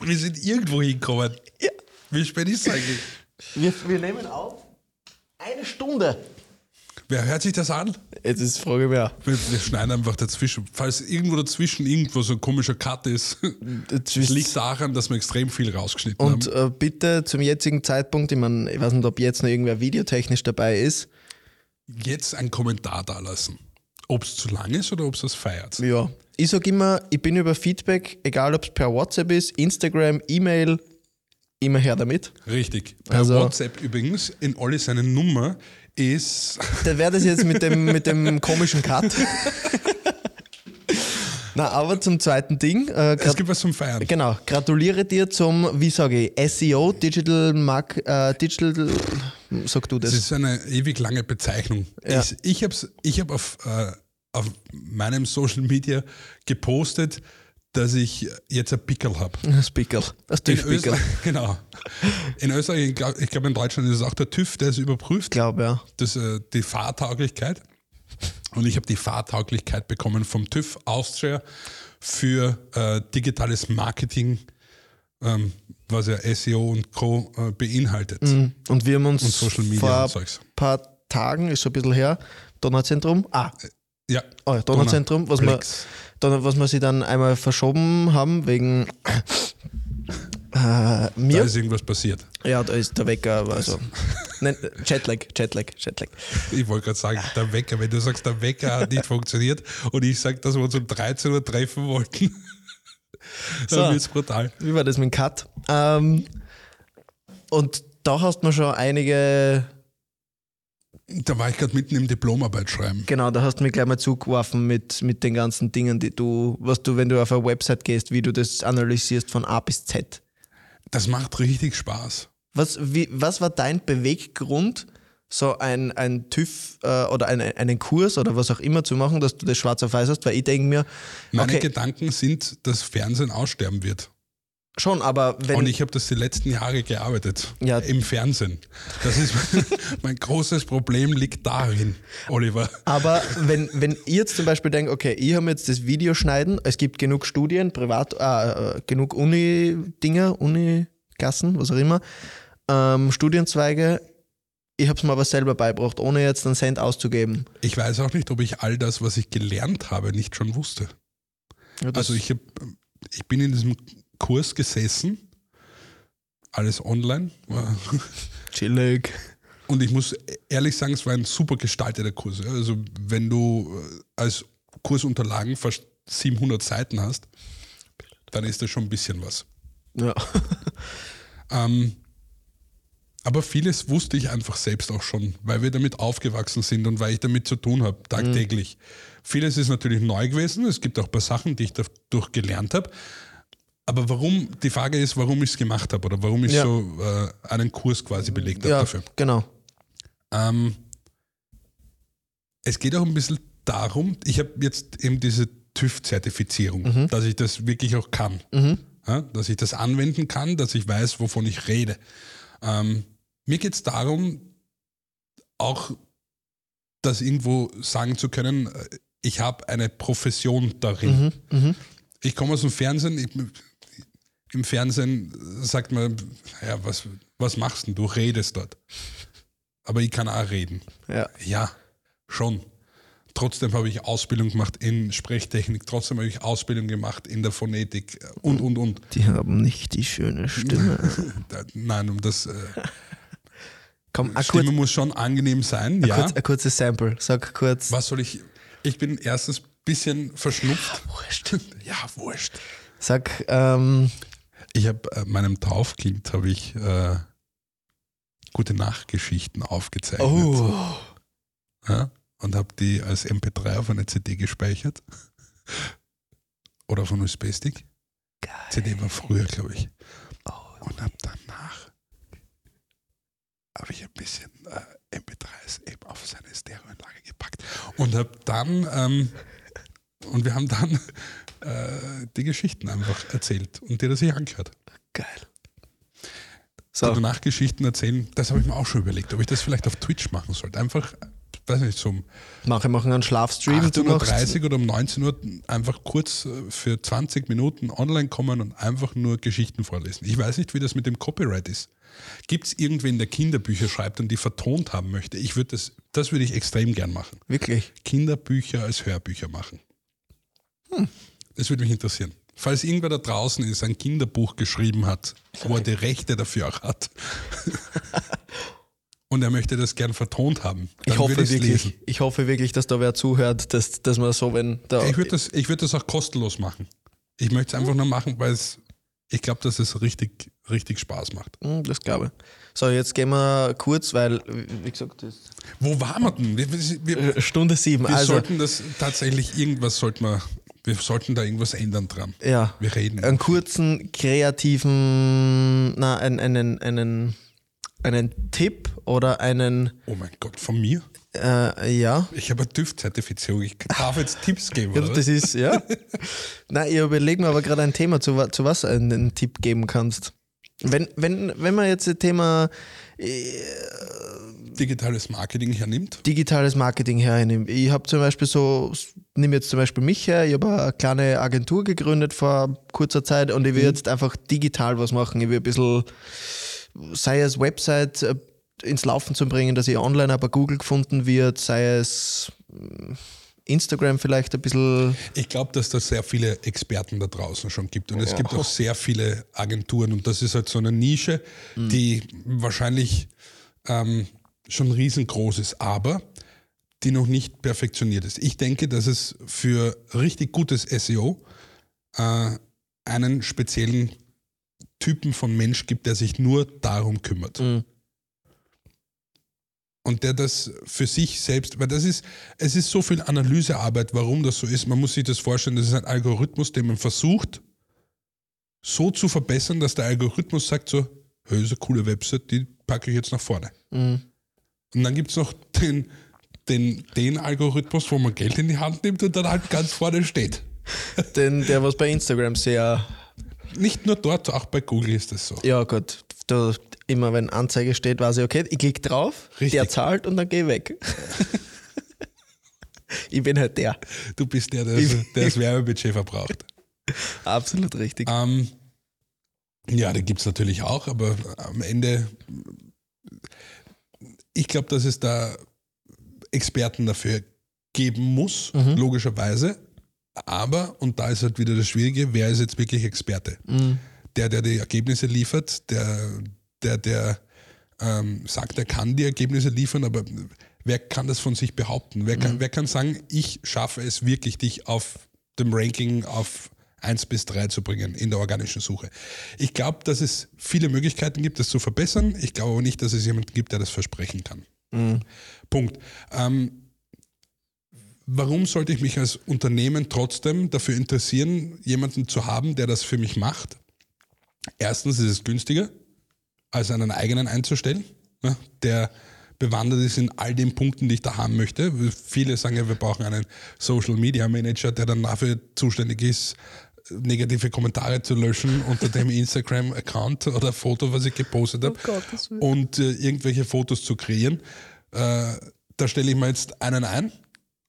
Speaker 2: Wir sind irgendwo hingekommen.
Speaker 1: Ja.
Speaker 2: Wie spät ist es eigentlich?
Speaker 1: Wir, wir nehmen auf eine Stunde.
Speaker 2: Wer hört sich das an?
Speaker 1: Jetzt ist die Frage mehr.
Speaker 2: Wir, wir schneiden einfach dazwischen. Falls irgendwo dazwischen irgendwo so ein komischer Cut ist, es liegt daran, dass wir extrem viel rausgeschnitten
Speaker 1: Und
Speaker 2: haben.
Speaker 1: äh, bitte zum jetzigen Zeitpunkt, ich meine, ich weiß nicht, ob jetzt noch irgendwer videotechnisch dabei ist.
Speaker 2: Jetzt einen Kommentar da lassen. Ob es zu lang ist oder ob es das feiert.
Speaker 1: Ja. Ich sage immer, ich bin über Feedback, egal ob es per WhatsApp ist, Instagram, E-Mail, immer her damit.
Speaker 2: Richtig. Per
Speaker 1: Also-
Speaker 2: WhatsApp übrigens, in Olli seine Nummer ist.
Speaker 1: Dann wäre das jetzt mit dem, mit dem komischen Cut. Na, aber zum zweiten Ding. Äh,
Speaker 2: Es gibt was zum Feiern.
Speaker 1: genau, gratuliere dir zum, wie sage ich, SEO, Digital Mark, äh, Digital, sag du
Speaker 2: Das
Speaker 1: das.
Speaker 2: ist eine ewig lange Bezeichnung.
Speaker 1: Ja.
Speaker 2: Ich, ich habe ich hab auf, äh, auf meinem Social Media gepostet, dass ich jetzt ein Pickel habe.
Speaker 1: Das Pickel, das TÜV-Pickel. <laughs>
Speaker 2: Genau. In Österreich, ich glaube, glaub, in Deutschland ist es auch der TÜV, der es überprüft,
Speaker 1: Ich glaube, ja.
Speaker 2: das, äh, die Fahrtauglichkeit. Und ich habe die Fahrtauglichkeit bekommen vom TÜV Austria für äh, digitales Marketing, ähm, was ja SEO und Co. Äh, beinhaltet.
Speaker 1: Und wir haben uns
Speaker 2: Und Social Media
Speaker 1: vor ein paar Tagen, ist schon ein bisschen her, Donauzentrum. Ah,
Speaker 2: Ja,
Speaker 1: oh, ja, Donauzentrum, was wir,
Speaker 2: Plex.
Speaker 1: Donau- was wir sie dann einmal verschoben haben wegen äh,
Speaker 2: da
Speaker 1: mir.
Speaker 2: ist irgendwas passiert.
Speaker 1: Ja, da ist der Wecker, also <laughs> Nein, Jetlag, Jetlag, Jetlag.
Speaker 2: Ich wollte gerade sagen, der Wecker, wenn du sagst, der Wecker hat nicht funktioniert und ich sage, dass wir uns um 13 Uhr treffen wollten, <laughs>
Speaker 1: So.
Speaker 2: dann wird es brutal.
Speaker 1: Wie war das mit dem Cut? Ähm, und da hast du mir schon einige,
Speaker 2: Da war ich gerade mitten im Diplomarbeit schreiben.
Speaker 1: genau, da hast du mich gleich mal zugeworfen mit, mit den ganzen Dingen, die du, was du, wenn du auf eine Website gehst, wie du das analysierst von A bis Z.
Speaker 2: Das macht richtig Spaß.
Speaker 1: Was, wie, was war dein Beweggrund, so ein, ein TÜV äh, oder ein, einen Kurs oder was auch immer zu machen, dass du das schwarz auf weiß hast? Weil ich denke mir,
Speaker 2: Meine
Speaker 1: okay,
Speaker 2: Gedanken sind, dass Fernsehen aussterben wird.
Speaker 1: Schon, aber wenn.
Speaker 2: Und ich habe das die letzten Jahre gearbeitet.
Speaker 1: Ja.
Speaker 2: Im Fernsehen. Das ist mein <laughs> großes Problem liegt darin, Oliver.
Speaker 1: Aber wenn, wenn ich jetzt zum Beispiel denke, okay, ich habe jetzt das Video schneiden, es gibt genug Studien, privat, äh, äh, genug Uni-Dinger, Uni-Gassen, was auch immer, ähm, Studienzweige, ich habe es mir aber selber beigebracht, ohne jetzt einen Cent auszugeben.
Speaker 2: Ich weiß auch nicht, ob ich all das, was ich gelernt habe, nicht schon wusste.
Speaker 1: Ja,
Speaker 2: Also ich, hab, ich bin in diesem Kurs gesessen, alles online. <laughs>
Speaker 1: chillig.
Speaker 2: Und ich muss ehrlich sagen, es war ein super gestalteter Kurs. Also wenn du äh, als Kursunterlagen fast 700 Seiten hast, dann ist das schon ein bisschen was.
Speaker 1: Ja. <laughs>
Speaker 2: Ähm, aber vieles wusste ich einfach selbst auch schon, weil wir damit aufgewachsen sind und weil ich damit zu tun habe, tagtäglich. Vieles ist natürlich neu gewesen. Es gibt auch ein paar Sachen, die ich dadurch gelernt habe. Aber warum, die Frage ist, warum ich es gemacht habe oder warum ich
Speaker 1: Ja.
Speaker 2: so äh, einen Kurs quasi belegt habe
Speaker 1: ja,
Speaker 2: dafür.
Speaker 1: genau.
Speaker 2: Ähm, es geht auch ein bisschen darum, ich habe jetzt eben diese TÜV-Zertifizierung, dass ich das wirklich auch kann. Ja, dass ich das anwenden kann, dass ich weiß, wovon ich rede. Ähm, mir geht es darum, auch das irgendwo sagen zu können, äh, ich habe eine Profession darin. Ich komme aus dem Fernsehen, ich, im Fernsehen sagt man, ja, was, was machst du? Du redest dort. Aber ich kann auch reden.
Speaker 1: Ja.
Speaker 2: Ja, schon. Trotzdem habe ich Ausbildung gemacht in Sprechtechnik, trotzdem habe ich Ausbildung gemacht in der Phonetik und, und, und.
Speaker 1: Die haben nicht die schöne Stimme. <laughs>
Speaker 2: Nein, um das äh,
Speaker 1: Komm,
Speaker 2: Stimme
Speaker 1: kurz,
Speaker 2: muss schon angenehm sein.
Speaker 1: ein,
Speaker 2: Ja.
Speaker 1: kurz, ein kurzes Sample. Sag kurz.
Speaker 2: Was soll ich? Ich bin erstens ein bisschen verschnupft.
Speaker 1: Wurscht. <laughs>
Speaker 2: Ja, wurscht.
Speaker 1: Sag, ähm,
Speaker 2: Ich habe äh, meinem Taufkind habe ich äh, gute Nachtgeschichten aufgezeichnet.
Speaker 1: oh.
Speaker 2: ja, und habe die als MP3 auf eine CD gespeichert. Oder auf einen USB-Stick. CD war früher, glaube ich. Und habe danach habe ich ein bisschen äh, MP3s eben auf seine Stereoanlage gepackt und habe dann ähm, und wir haben dann äh, die Geschichten einfach erzählt und dir das sich angehört.
Speaker 1: Geil.
Speaker 2: So. Danach Geschichten erzählen, das habe ich mir auch schon überlegt, ob ich das vielleicht auf Twitch machen sollte. Einfach, weiß nicht, so um
Speaker 1: mache machen einen Schlafstream.
Speaker 2: 18.30 Uhr oder um 19 Uhr einfach kurz äh, für 20 Minuten online kommen und einfach nur Geschichten vorlesen. Ich weiß nicht, wie das mit dem Copyright ist. Gibt es irgendwen, der Kinderbücher schreibt und die vertont haben möchte? Ich würde das, das würde ich extrem gern machen.
Speaker 1: wirklich.
Speaker 2: Kinderbücher als Hörbücher machen. Das würde mich interessieren. Falls irgendwer da draußen ist, ein Kinderbuch geschrieben hat, wo er die Rechte dafür auch hat <laughs> und er möchte das gern vertont haben, dann
Speaker 1: Ich hoffe wirklich,
Speaker 2: lesen.
Speaker 1: ich hoffe wirklich, dass da wer zuhört, dass, dass man so, wenn da.
Speaker 2: Ich würde das, ich würd das auch kostenlos machen. Ich möchte es einfach nur machen, weil es, ich glaube, dass es richtig, richtig Spaß macht.
Speaker 1: Hm, das glaube ich. So, jetzt gehen wir kurz, weil, wie gesagt, das
Speaker 2: Wo waren wir denn? Wir, wir, wir,
Speaker 1: Stunde sieben.
Speaker 2: wir
Speaker 1: also,
Speaker 2: sollten das tatsächlich, irgendwas sollten wir, wir sollten da irgendwas ändern dran.
Speaker 1: ja,
Speaker 2: Wir reden.
Speaker 1: einen kurzen, kreativen, na, einen, einen, einen, einen Tipp oder einen,
Speaker 2: Oh mein Gott, von mir?
Speaker 1: äh, ja,
Speaker 2: Ich habe eine TÜV-Zertifizierung. Ich darf jetzt Tipps geben,
Speaker 1: Ja,
Speaker 2: oder?
Speaker 1: das ist, ja. <laughs> Nein, ich überlege mir aber gerade ein Thema, zu, zu was du einen, einen Tipp geben kannst. Wenn, wenn, wenn man jetzt das Thema
Speaker 2: Digitales Marketing hernimmt.
Speaker 1: digitales Marketing hernimmt. Ich habe zum Beispiel so, nehme jetzt zum Beispiel mich her, ich habe eine kleine Agentur gegründet vor kurzer Zeit und ich will jetzt einfach digital was machen. Ich will ein bisschen, sei es Website äh, ins Laufen zu bringen, dass ich online aber Google gefunden wird, sei es mm, Instagram vielleicht ein bisschen
Speaker 2: Ich glaube, dass da sehr viele Experten da draußen schon gibt. Und es gibt auch sehr viele Agenturen. Und das ist halt so eine Nische, die wahrscheinlich ähm, schon riesengroß ist, aber die noch nicht perfektioniert ist. Ich denke, dass es für richtig gutes SEO äh, einen speziellen Typen von Mensch gibt, der sich nur darum kümmert. Und der das für sich selbst, weil das ist, es ist so viel Analysearbeit, warum das so ist. Man muss sich das vorstellen, das ist ein Algorithmus, den man versucht, so zu verbessern, dass der Algorithmus sagt so, hey, ist eine coole Website, die packe ich jetzt nach vorne. Und dann gibt es noch den, den, den Algorithmus, wo man Geld in die Hand nimmt und dann halt ganz vorne steht. <laughs>
Speaker 1: den, der was bei Instagram sehr
Speaker 2: Nicht nur dort, auch bei Google ist das so.
Speaker 1: Ja, gut. Da, immer wenn Anzeige steht, weiß ich, okay, ich klicke drauf,
Speaker 2: Richtig.
Speaker 1: der zahlt und dann gehe ich weg. <laughs> ich bin halt der.
Speaker 2: Du bist der, der, der das Werbebudget verbraucht. <laughs>
Speaker 1: Absolut richtig.
Speaker 2: Ähm, ja, die gibt es natürlich auch, aber am Ende, ich glaube, dass es da Experten dafür geben muss, logischerweise. Aber, und da ist halt wieder das Schwierige, wer ist jetzt wirklich Experte? Der, der die Ergebnisse liefert, der, der, der ähm, sagt, er kann die Ergebnisse liefern, aber wer kann das von sich behaupten? Wer kann, wer kann sagen, ich schaffe es wirklich, dich auf dem Ranking auf 1 bis 3 zu bringen in der organischen Suche? Ich glaube, dass es viele Möglichkeiten gibt, das zu verbessern. Ich glaube aber nicht, dass es jemanden gibt, der das versprechen kann. Punkt. Ähm, warum sollte ich mich als Unternehmen trotzdem dafür interessieren, jemanden zu haben, der das für mich macht? Erstens ist es günstiger, als einen eigenen einzustellen, ne, der bewandert ist in all den Punkten, die ich da haben möchte. Viele sagen ja, wir brauchen einen Social Media Manager, der dann dafür zuständig ist, negative Kommentare zu löschen unter dem Instagram-Account oder Foto, was ich gepostet habe
Speaker 1: Willen.
Speaker 2: und äh, irgendwelche Fotos zu kreieren. Äh, da stelle ich mir jetzt einen ein,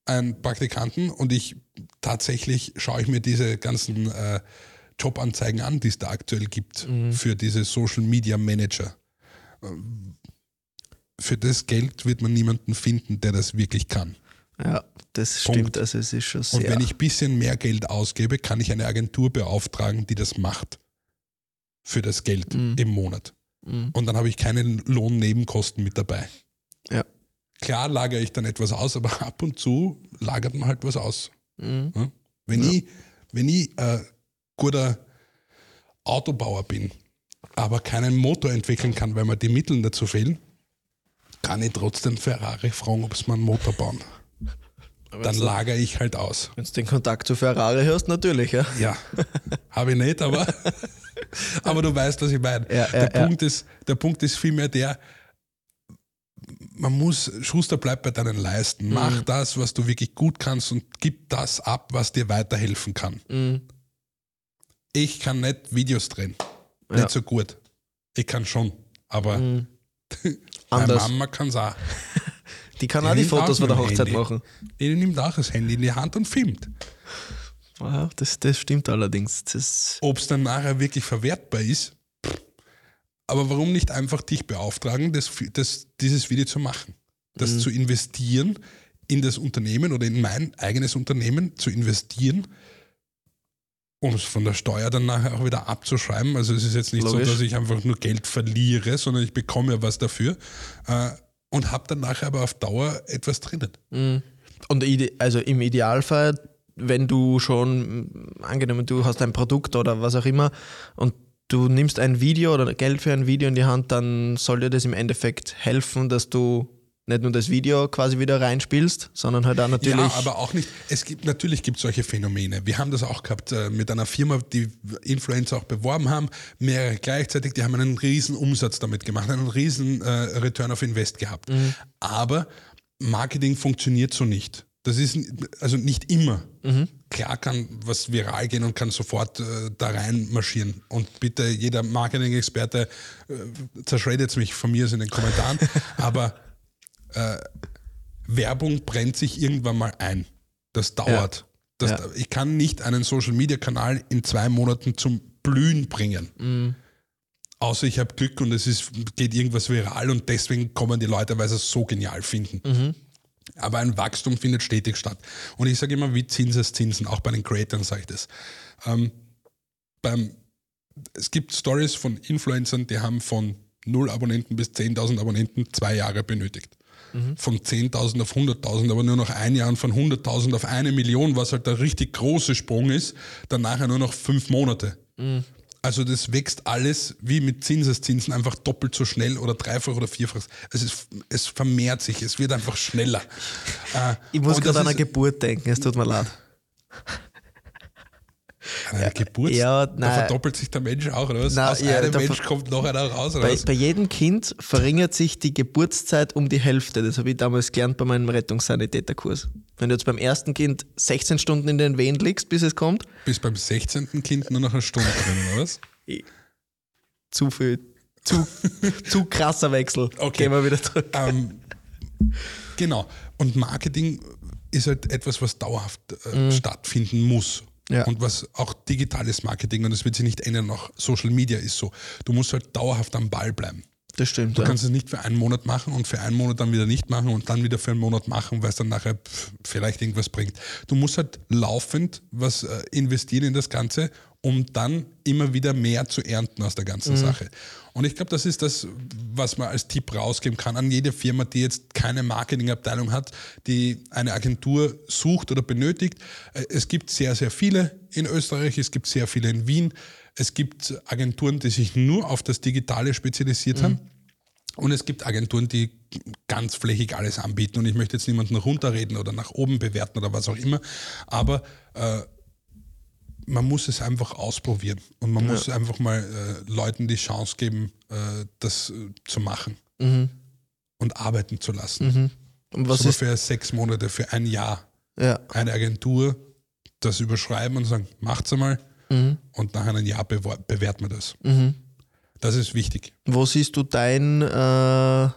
Speaker 2: einen Praktikanten und ich tatsächlich schaue ich mir diese ganzen äh, Jobanzeigen an, die es da aktuell gibt für diese Social Media Manager. Ähm, Für das Geld wird man niemanden finden, der das wirklich kann.
Speaker 1: Ja, das
Speaker 2: Punkt.
Speaker 1: stimmt. Also es ist schon
Speaker 2: Und
Speaker 1: sehr.
Speaker 2: wenn ich ein bisschen mehr Geld ausgebe, kann ich eine Agentur beauftragen, die das macht. Für das Geld im Monat. Und dann habe ich keine Lohnnebenkosten mit dabei.
Speaker 1: ja.
Speaker 2: Klar lagere ich dann etwas aus, aber <laughs> ab und zu lagert man halt was aus.
Speaker 1: Mhm.
Speaker 2: Ja? Wenn, ich, wenn ich äh, guter Autobauer bin, aber keinen Motor entwickeln kann, weil mir die Mittel dazu fehlen, kann ich trotzdem Ferrari fragen, ob sie mir einen Motor bauen. Dann lagere ich halt aus.
Speaker 1: Wenn du den Kontakt zu Ferrari hast, natürlich, ja.
Speaker 2: Ja, habe ich nicht, aber, <laughs> aber du weißt, was ich meine.
Speaker 1: Ja, ja,
Speaker 2: der,
Speaker 1: ja.
Speaker 2: Punkt ist, der Punkt ist vielmehr der, man muss, Schuster bleibt bei deinen Leisten.
Speaker 1: Mhm.
Speaker 2: Mach das, was du wirklich gut kannst und gib das ab, was dir weiterhelfen kann.
Speaker 1: Mhm.
Speaker 2: Ich kann nicht Videos drehen.
Speaker 1: Ja.
Speaker 2: Nicht so gut. Ich kann schon, aber
Speaker 1: Mhm. <laughs>
Speaker 2: meine. Mama kann es auch. <laughs>
Speaker 1: Die kann
Speaker 2: Die
Speaker 1: auch die Fotos
Speaker 2: auch
Speaker 1: von der Hochzeit
Speaker 2: Handy.
Speaker 1: machen.
Speaker 2: Die nimmt auch das Handy in die Hand und filmt.
Speaker 1: Ja, das, das stimmt allerdings.
Speaker 2: Ob es dann nachher wirklich verwertbar ist, aber warum nicht einfach dich beauftragen, das, das, dieses Video zu machen? Das
Speaker 1: Mhm.
Speaker 2: zu investieren in das Unternehmen oder in mein eigenes Unternehmen zu investieren, um es von der Steuer dann nachher auch wieder abzuschreiben. Also es ist jetzt nicht
Speaker 1: Logisch.
Speaker 2: so, dass ich einfach nur Geld verliere, sondern ich bekomme was dafür äh, und habe dann nachher aber auf Dauer etwas drinnen.
Speaker 1: Mhm. Und also im Idealfall, wenn du schon, mm, angenommen, du hast ein Produkt oder was auch immer und du nimmst ein Video oder Geld für ein Video in die Hand, dann soll dir das im Endeffekt helfen, dass du nicht nur das Video quasi wieder reinspielst, sondern halt auch natürlich.
Speaker 2: Ja, aber auch nicht. Es gibt natürlich gibt solche Phänomene. Wir haben das auch gehabt äh, mit einer Firma, die Influencer auch beworben haben, mehrere gleichzeitig. Die haben einen riesen Umsatz damit gemacht, einen riesen äh, Return of Invest gehabt. Aber Marketing funktioniert so nicht. Das ist also nicht immer. Klar kann was viral gehen und kann sofort äh, da rein marschieren. Und bitte jeder Marketing-Experte äh, zerschredet mich von mir aus in den Kommentaren. <laughs> aber Werbung brennt sich irgendwann mal ein. Das dauert. Das,
Speaker 1: Ja.
Speaker 2: Ich kann nicht einen Social-Media-Kanal in zwei Monaten zum Blühen bringen.
Speaker 1: Mhm.
Speaker 2: Außer ich habe Glück und es ist, geht irgendwas viral und deswegen kommen die Leute, weil sie es so genial finden.
Speaker 1: Mhm.
Speaker 2: Aber ein Wachstum findet stetig statt. Und ich sage immer, wie Zinseszinsen, auch bei den Creatoren sage ich das. Ähm, beim, es gibt Stories von Influencern, die haben von 0 Abonnenten bis 10.000 Abonnenten zwei Jahre benötigt. Von 10.000 auf 100.000, aber nur noch ein Jahr und von 100.000 auf eine Million, was halt der richtig große Sprung ist, dann nachher nur noch fünf Monate. Also das wächst alles wie mit Zinseszinsen einfach doppelt so schnell oder dreifach oder vierfach. Es, ist, es vermehrt sich, es wird einfach schneller. Äh,
Speaker 1: ich muss
Speaker 2: und
Speaker 1: gerade an eine Geburt denken, es tut mir leid.
Speaker 2: An einer Geburt,
Speaker 1: ja,
Speaker 2: da verdoppelt sich der Mensch auch, oder was?
Speaker 1: Nein,
Speaker 2: Aus
Speaker 1: ja,
Speaker 2: einem Mensch kommt noch einer raus,
Speaker 1: Bei, bei jedem Kind verringert sich die Geburtszeit um die Hälfte. Das habe ich damals gelernt bei meinem Rettungssanitäterkurs. Wenn du jetzt beim ersten Kind 16 Stunden in den Wehen liegst, bis es kommt,
Speaker 2: Bis beim 16. Kind nur noch eine Stunde drin, oder was? <laughs>
Speaker 1: zu viel, zu, <laughs> zu krasser Wechsel.
Speaker 2: Okay.
Speaker 1: Gehen wir wieder zurück.
Speaker 2: ähm, genau. Und Marketing ist halt etwas, was dauerhaft äh, stattfinden muss.
Speaker 1: Mhm. Ja.
Speaker 2: Und was auch digitales Marketing, und das wird sich nicht ändern, auch Social Media ist so. Du musst halt dauerhaft am Ball bleiben.
Speaker 1: Das stimmt.
Speaker 2: Du
Speaker 1: Ja.
Speaker 2: kannst es nicht für einen Monat machen und für einen Monat dann wieder nicht machen und dann wieder für einen Monat machen, weil es dann nachher vielleicht irgendwas bringt. Du musst halt laufend was äh, investieren in das Ganze, um dann immer wieder mehr zu ernten aus der ganzen Sache. Und ich glaube, das ist das, was man als Tipp rausgeben kann an jede Firma, die jetzt keine Marketingabteilung hat, die eine Agentur sucht oder benötigt. Äh, Es gibt sehr, sehr viele in Österreich, es gibt sehr viele in Wien. Es gibt Agenturen, die sich nur auf das Digitale spezialisiert haben. Und es gibt Agenturen, die ganz flächig alles anbieten. Und ich möchte jetzt niemanden runterreden oder nach oben bewerten oder was auch immer. Aber äh, man muss es einfach ausprobieren. Und man muss einfach mal äh, Leuten die Chance geben, äh, das äh, zu machen. Und arbeiten zu lassen.
Speaker 1: Und was
Speaker 2: so
Speaker 1: ist,
Speaker 2: für sechs Monate, für ein Jahr.
Speaker 1: ja,
Speaker 2: Eine Agentur das überschreiben und sagen, macht's einmal.
Speaker 1: Mhm.
Speaker 2: Und nach einem Jahr bewerten wir das. Das ist wichtig.
Speaker 1: wo siehst du dein, äh,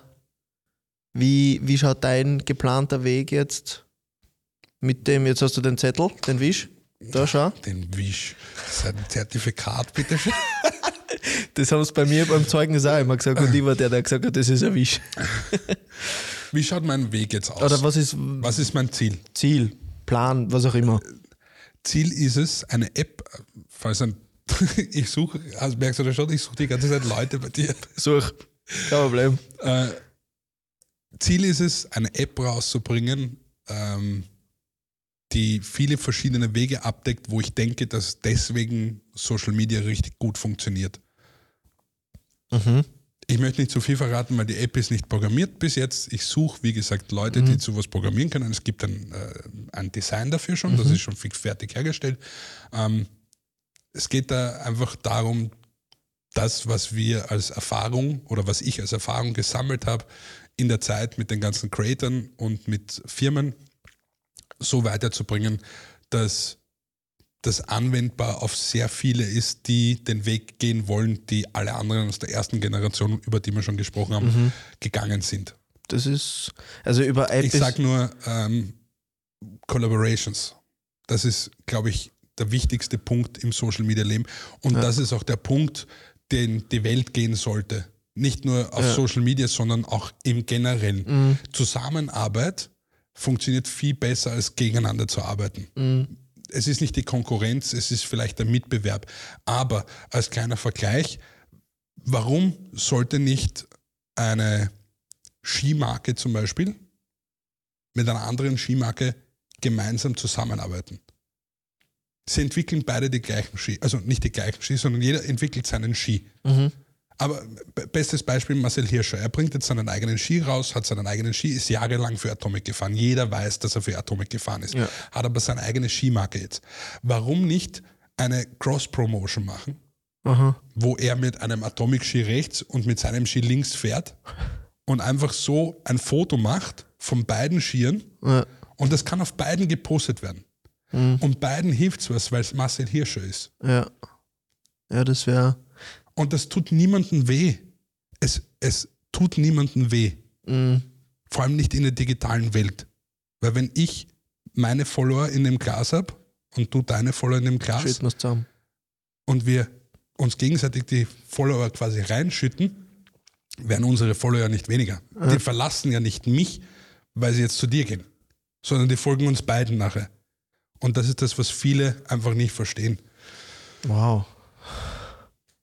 Speaker 1: wie, wie schaut dein geplanter Weg jetzt mit dem, jetzt hast du den Zettel, den Wisch, da schau.
Speaker 2: Den Wisch. Sein Zertifikat, bitte schön. <laughs>
Speaker 1: Das haben sie bei mir beim Zeugnis auch immer gesagt und ich war der, der gesagt hat, das ist ein Wisch. <laughs>
Speaker 2: Wie schaut mein Weg jetzt aus?
Speaker 1: Oder was ist
Speaker 2: Was ist mein Ziel?
Speaker 1: Ziel, Plan, was auch immer.
Speaker 2: Ziel ist es, eine App, falls ein, <laughs> ich suche, also merkst du das schon, ich suche die ganze Zeit Leute bei dir.
Speaker 1: Such, kein Problem.
Speaker 2: Äh, Ziel ist es, eine App rauszubringen, ähm, die viele verschiedene Wege abdeckt, wo ich denke, dass deswegen Social Media richtig gut funktioniert.
Speaker 1: Mhm.
Speaker 2: Ich möchte nicht zu viel verraten, weil die App ist nicht programmiert bis jetzt. Ich suche, wie gesagt, Leute, die zu was programmieren können. Es gibt ein, äh, ein Design dafür schon, das ist schon fertig hergestellt. Ähm, es geht da einfach darum, das, was wir als Erfahrung oder was ich als Erfahrung gesammelt habe in der Zeit mit den ganzen Creatern und mit Firmen so weiterzubringen, dass das anwendbar auf sehr viele ist, die den Weg gehen wollen, die alle anderen aus der ersten Generation, über die wir schon gesprochen haben, gegangen sind.
Speaker 1: Das ist, also über App
Speaker 2: Ich sage nur ähm, Collaborations. Das ist, glaube ich, der wichtigste Punkt im Social Media Leben. Und das ist auch der Punkt, den die Welt gehen sollte. Nicht nur auf
Speaker 1: Ja.
Speaker 2: Social Media, sondern auch im Generellen.
Speaker 1: Mhm.
Speaker 2: Zusammenarbeit funktioniert viel besser als gegeneinander zu arbeiten.
Speaker 1: Mhm.
Speaker 2: Es ist nicht die Konkurrenz, es ist vielleicht der Mitbewerb. Aber als kleiner Vergleich, warum sollte nicht eine Skimarke zum Beispiel mit einer anderen Skimarke gemeinsam zusammenarbeiten? Sie entwickeln beide die gleichen Ski, also nicht die gleichen Ski, sondern jeder entwickelt seinen Ski. Aber bestes Beispiel Marcel Hirscher. Er bringt jetzt seinen eigenen Ski raus, hat seinen eigenen Ski, ist jahrelang für Atomic gefahren. Jeder weiß, dass er für Atomic gefahren ist.
Speaker 1: Ja.
Speaker 2: Hat aber seine eigene Skimarke jetzt. Warum nicht eine Cross-Promotion machen,
Speaker 1: aha,
Speaker 2: wo er mit einem Atomic-Ski rechts und mit seinem Ski links fährt und einfach so ein Foto macht von beiden Skiern
Speaker 1: ja,
Speaker 2: und das kann auf beiden gepostet werden. Und beiden hilft es was, weil es Marcel Hirscher ist.
Speaker 1: ja. Ja, das wäre,
Speaker 2: Und das tut niemandem weh. Es, es tut niemandem weh.
Speaker 1: mhm.
Speaker 2: Vor allem nicht in der digitalen Welt. Weil wenn ich meine Follower in dem Glas habe und du deine Follower in dem Glas und wir uns gegenseitig die Follower quasi reinschütten, werden unsere Follower nicht weniger. Die verlassen ja nicht mich, weil sie jetzt zu dir gehen, sondern die folgen uns beiden nachher. Und das ist das, was viele einfach nicht verstehen.
Speaker 1: Wow.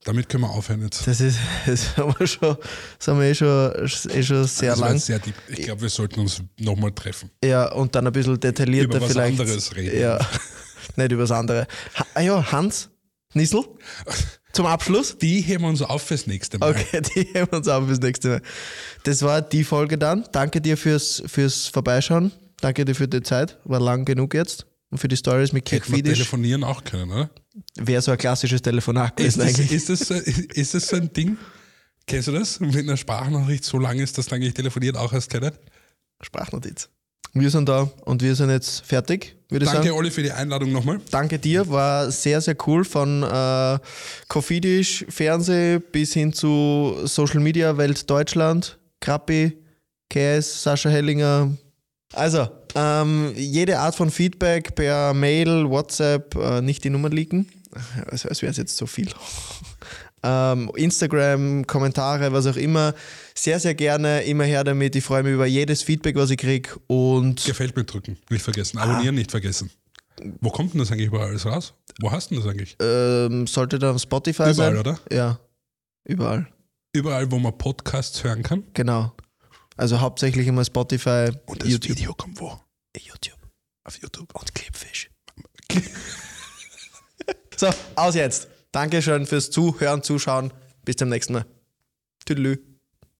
Speaker 2: Damit können wir aufhören jetzt.
Speaker 1: Das ist, <laughs> das haben wir schon, das haben wir eh schon, eh schon sehr
Speaker 2: Das
Speaker 1: lang.
Speaker 2: sehr deep. Ich glaube, wir sollten uns nochmal treffen.
Speaker 1: Ja, und dann ein bisschen detaillierter
Speaker 2: Über was
Speaker 1: vielleicht.
Speaker 2: anderes reden.
Speaker 1: Ja, <laughs> nicht über das andere. Ha, ah ja, Hans, Nissel, <laughs> zum Abschluss.
Speaker 2: Die heben wir uns auf fürs nächste Mal.
Speaker 1: Okay, die heben wir uns auf fürs nächste Mal. Das war die Folge dann. Danke dir fürs, fürs Vorbeischauen. Danke dir für die Zeit. War lang genug jetzt. Und für die Stories mit
Speaker 2: Hätten wir telefonieren auch können, oder?
Speaker 1: Wäre so ein klassisches Telefonat
Speaker 2: Ist
Speaker 1: gewesen
Speaker 2: das,
Speaker 1: eigentlich.
Speaker 2: ist, das so, ist das so ein Ding? Kennst du das? Wenn eine Sprachnachricht so lang ist, dass du eigentlich telefoniert auch erst kennen?
Speaker 1: Sprachnotiz. Wir sind da und wir sind jetzt fertig, würde ich
Speaker 2: Danke,
Speaker 1: sagen.
Speaker 2: Olli, für die Einladung nochmal.
Speaker 1: Danke dir, war sehr, sehr cool von äh, Kofidisch, Fernseh bis hin zu Social Media Welt Deutschland, Krappi, KS, Sascha Hellinger. Also, ähm, jede Art von Feedback per Mail, WhatsApp, äh, nicht die Nummern leaken. Also, als wäre es jetzt so viel. <laughs> ähm, Instagram, Kommentare, was auch immer. Sehr, sehr gerne, immer her damit. Ich freue mich über jedes Feedback, was ich kriege. Und
Speaker 2: Gefällt mir drücken, nicht vergessen.
Speaker 1: Ah.
Speaker 2: Abonnieren nicht vergessen. Wo kommt denn das eigentlich überall alles raus? Wo hast du denn das eigentlich?
Speaker 1: ähm, sollte dann auf Spotify
Speaker 2: Überall,
Speaker 1: sein.
Speaker 2: oder?
Speaker 1: Ja, überall.
Speaker 2: Überall, wo man Podcasts hören kann.
Speaker 1: Genau. Also hauptsächlich immer Spotify,
Speaker 2: Und das
Speaker 1: YouTube.
Speaker 2: Video kommt wo?
Speaker 1: YouTube
Speaker 2: Auf YouTube.
Speaker 1: und Clipfish. so, aus jetzt. Dankeschön fürs Zuhören, Zuschauen. Bis zum nächsten Mal. Tüdelü.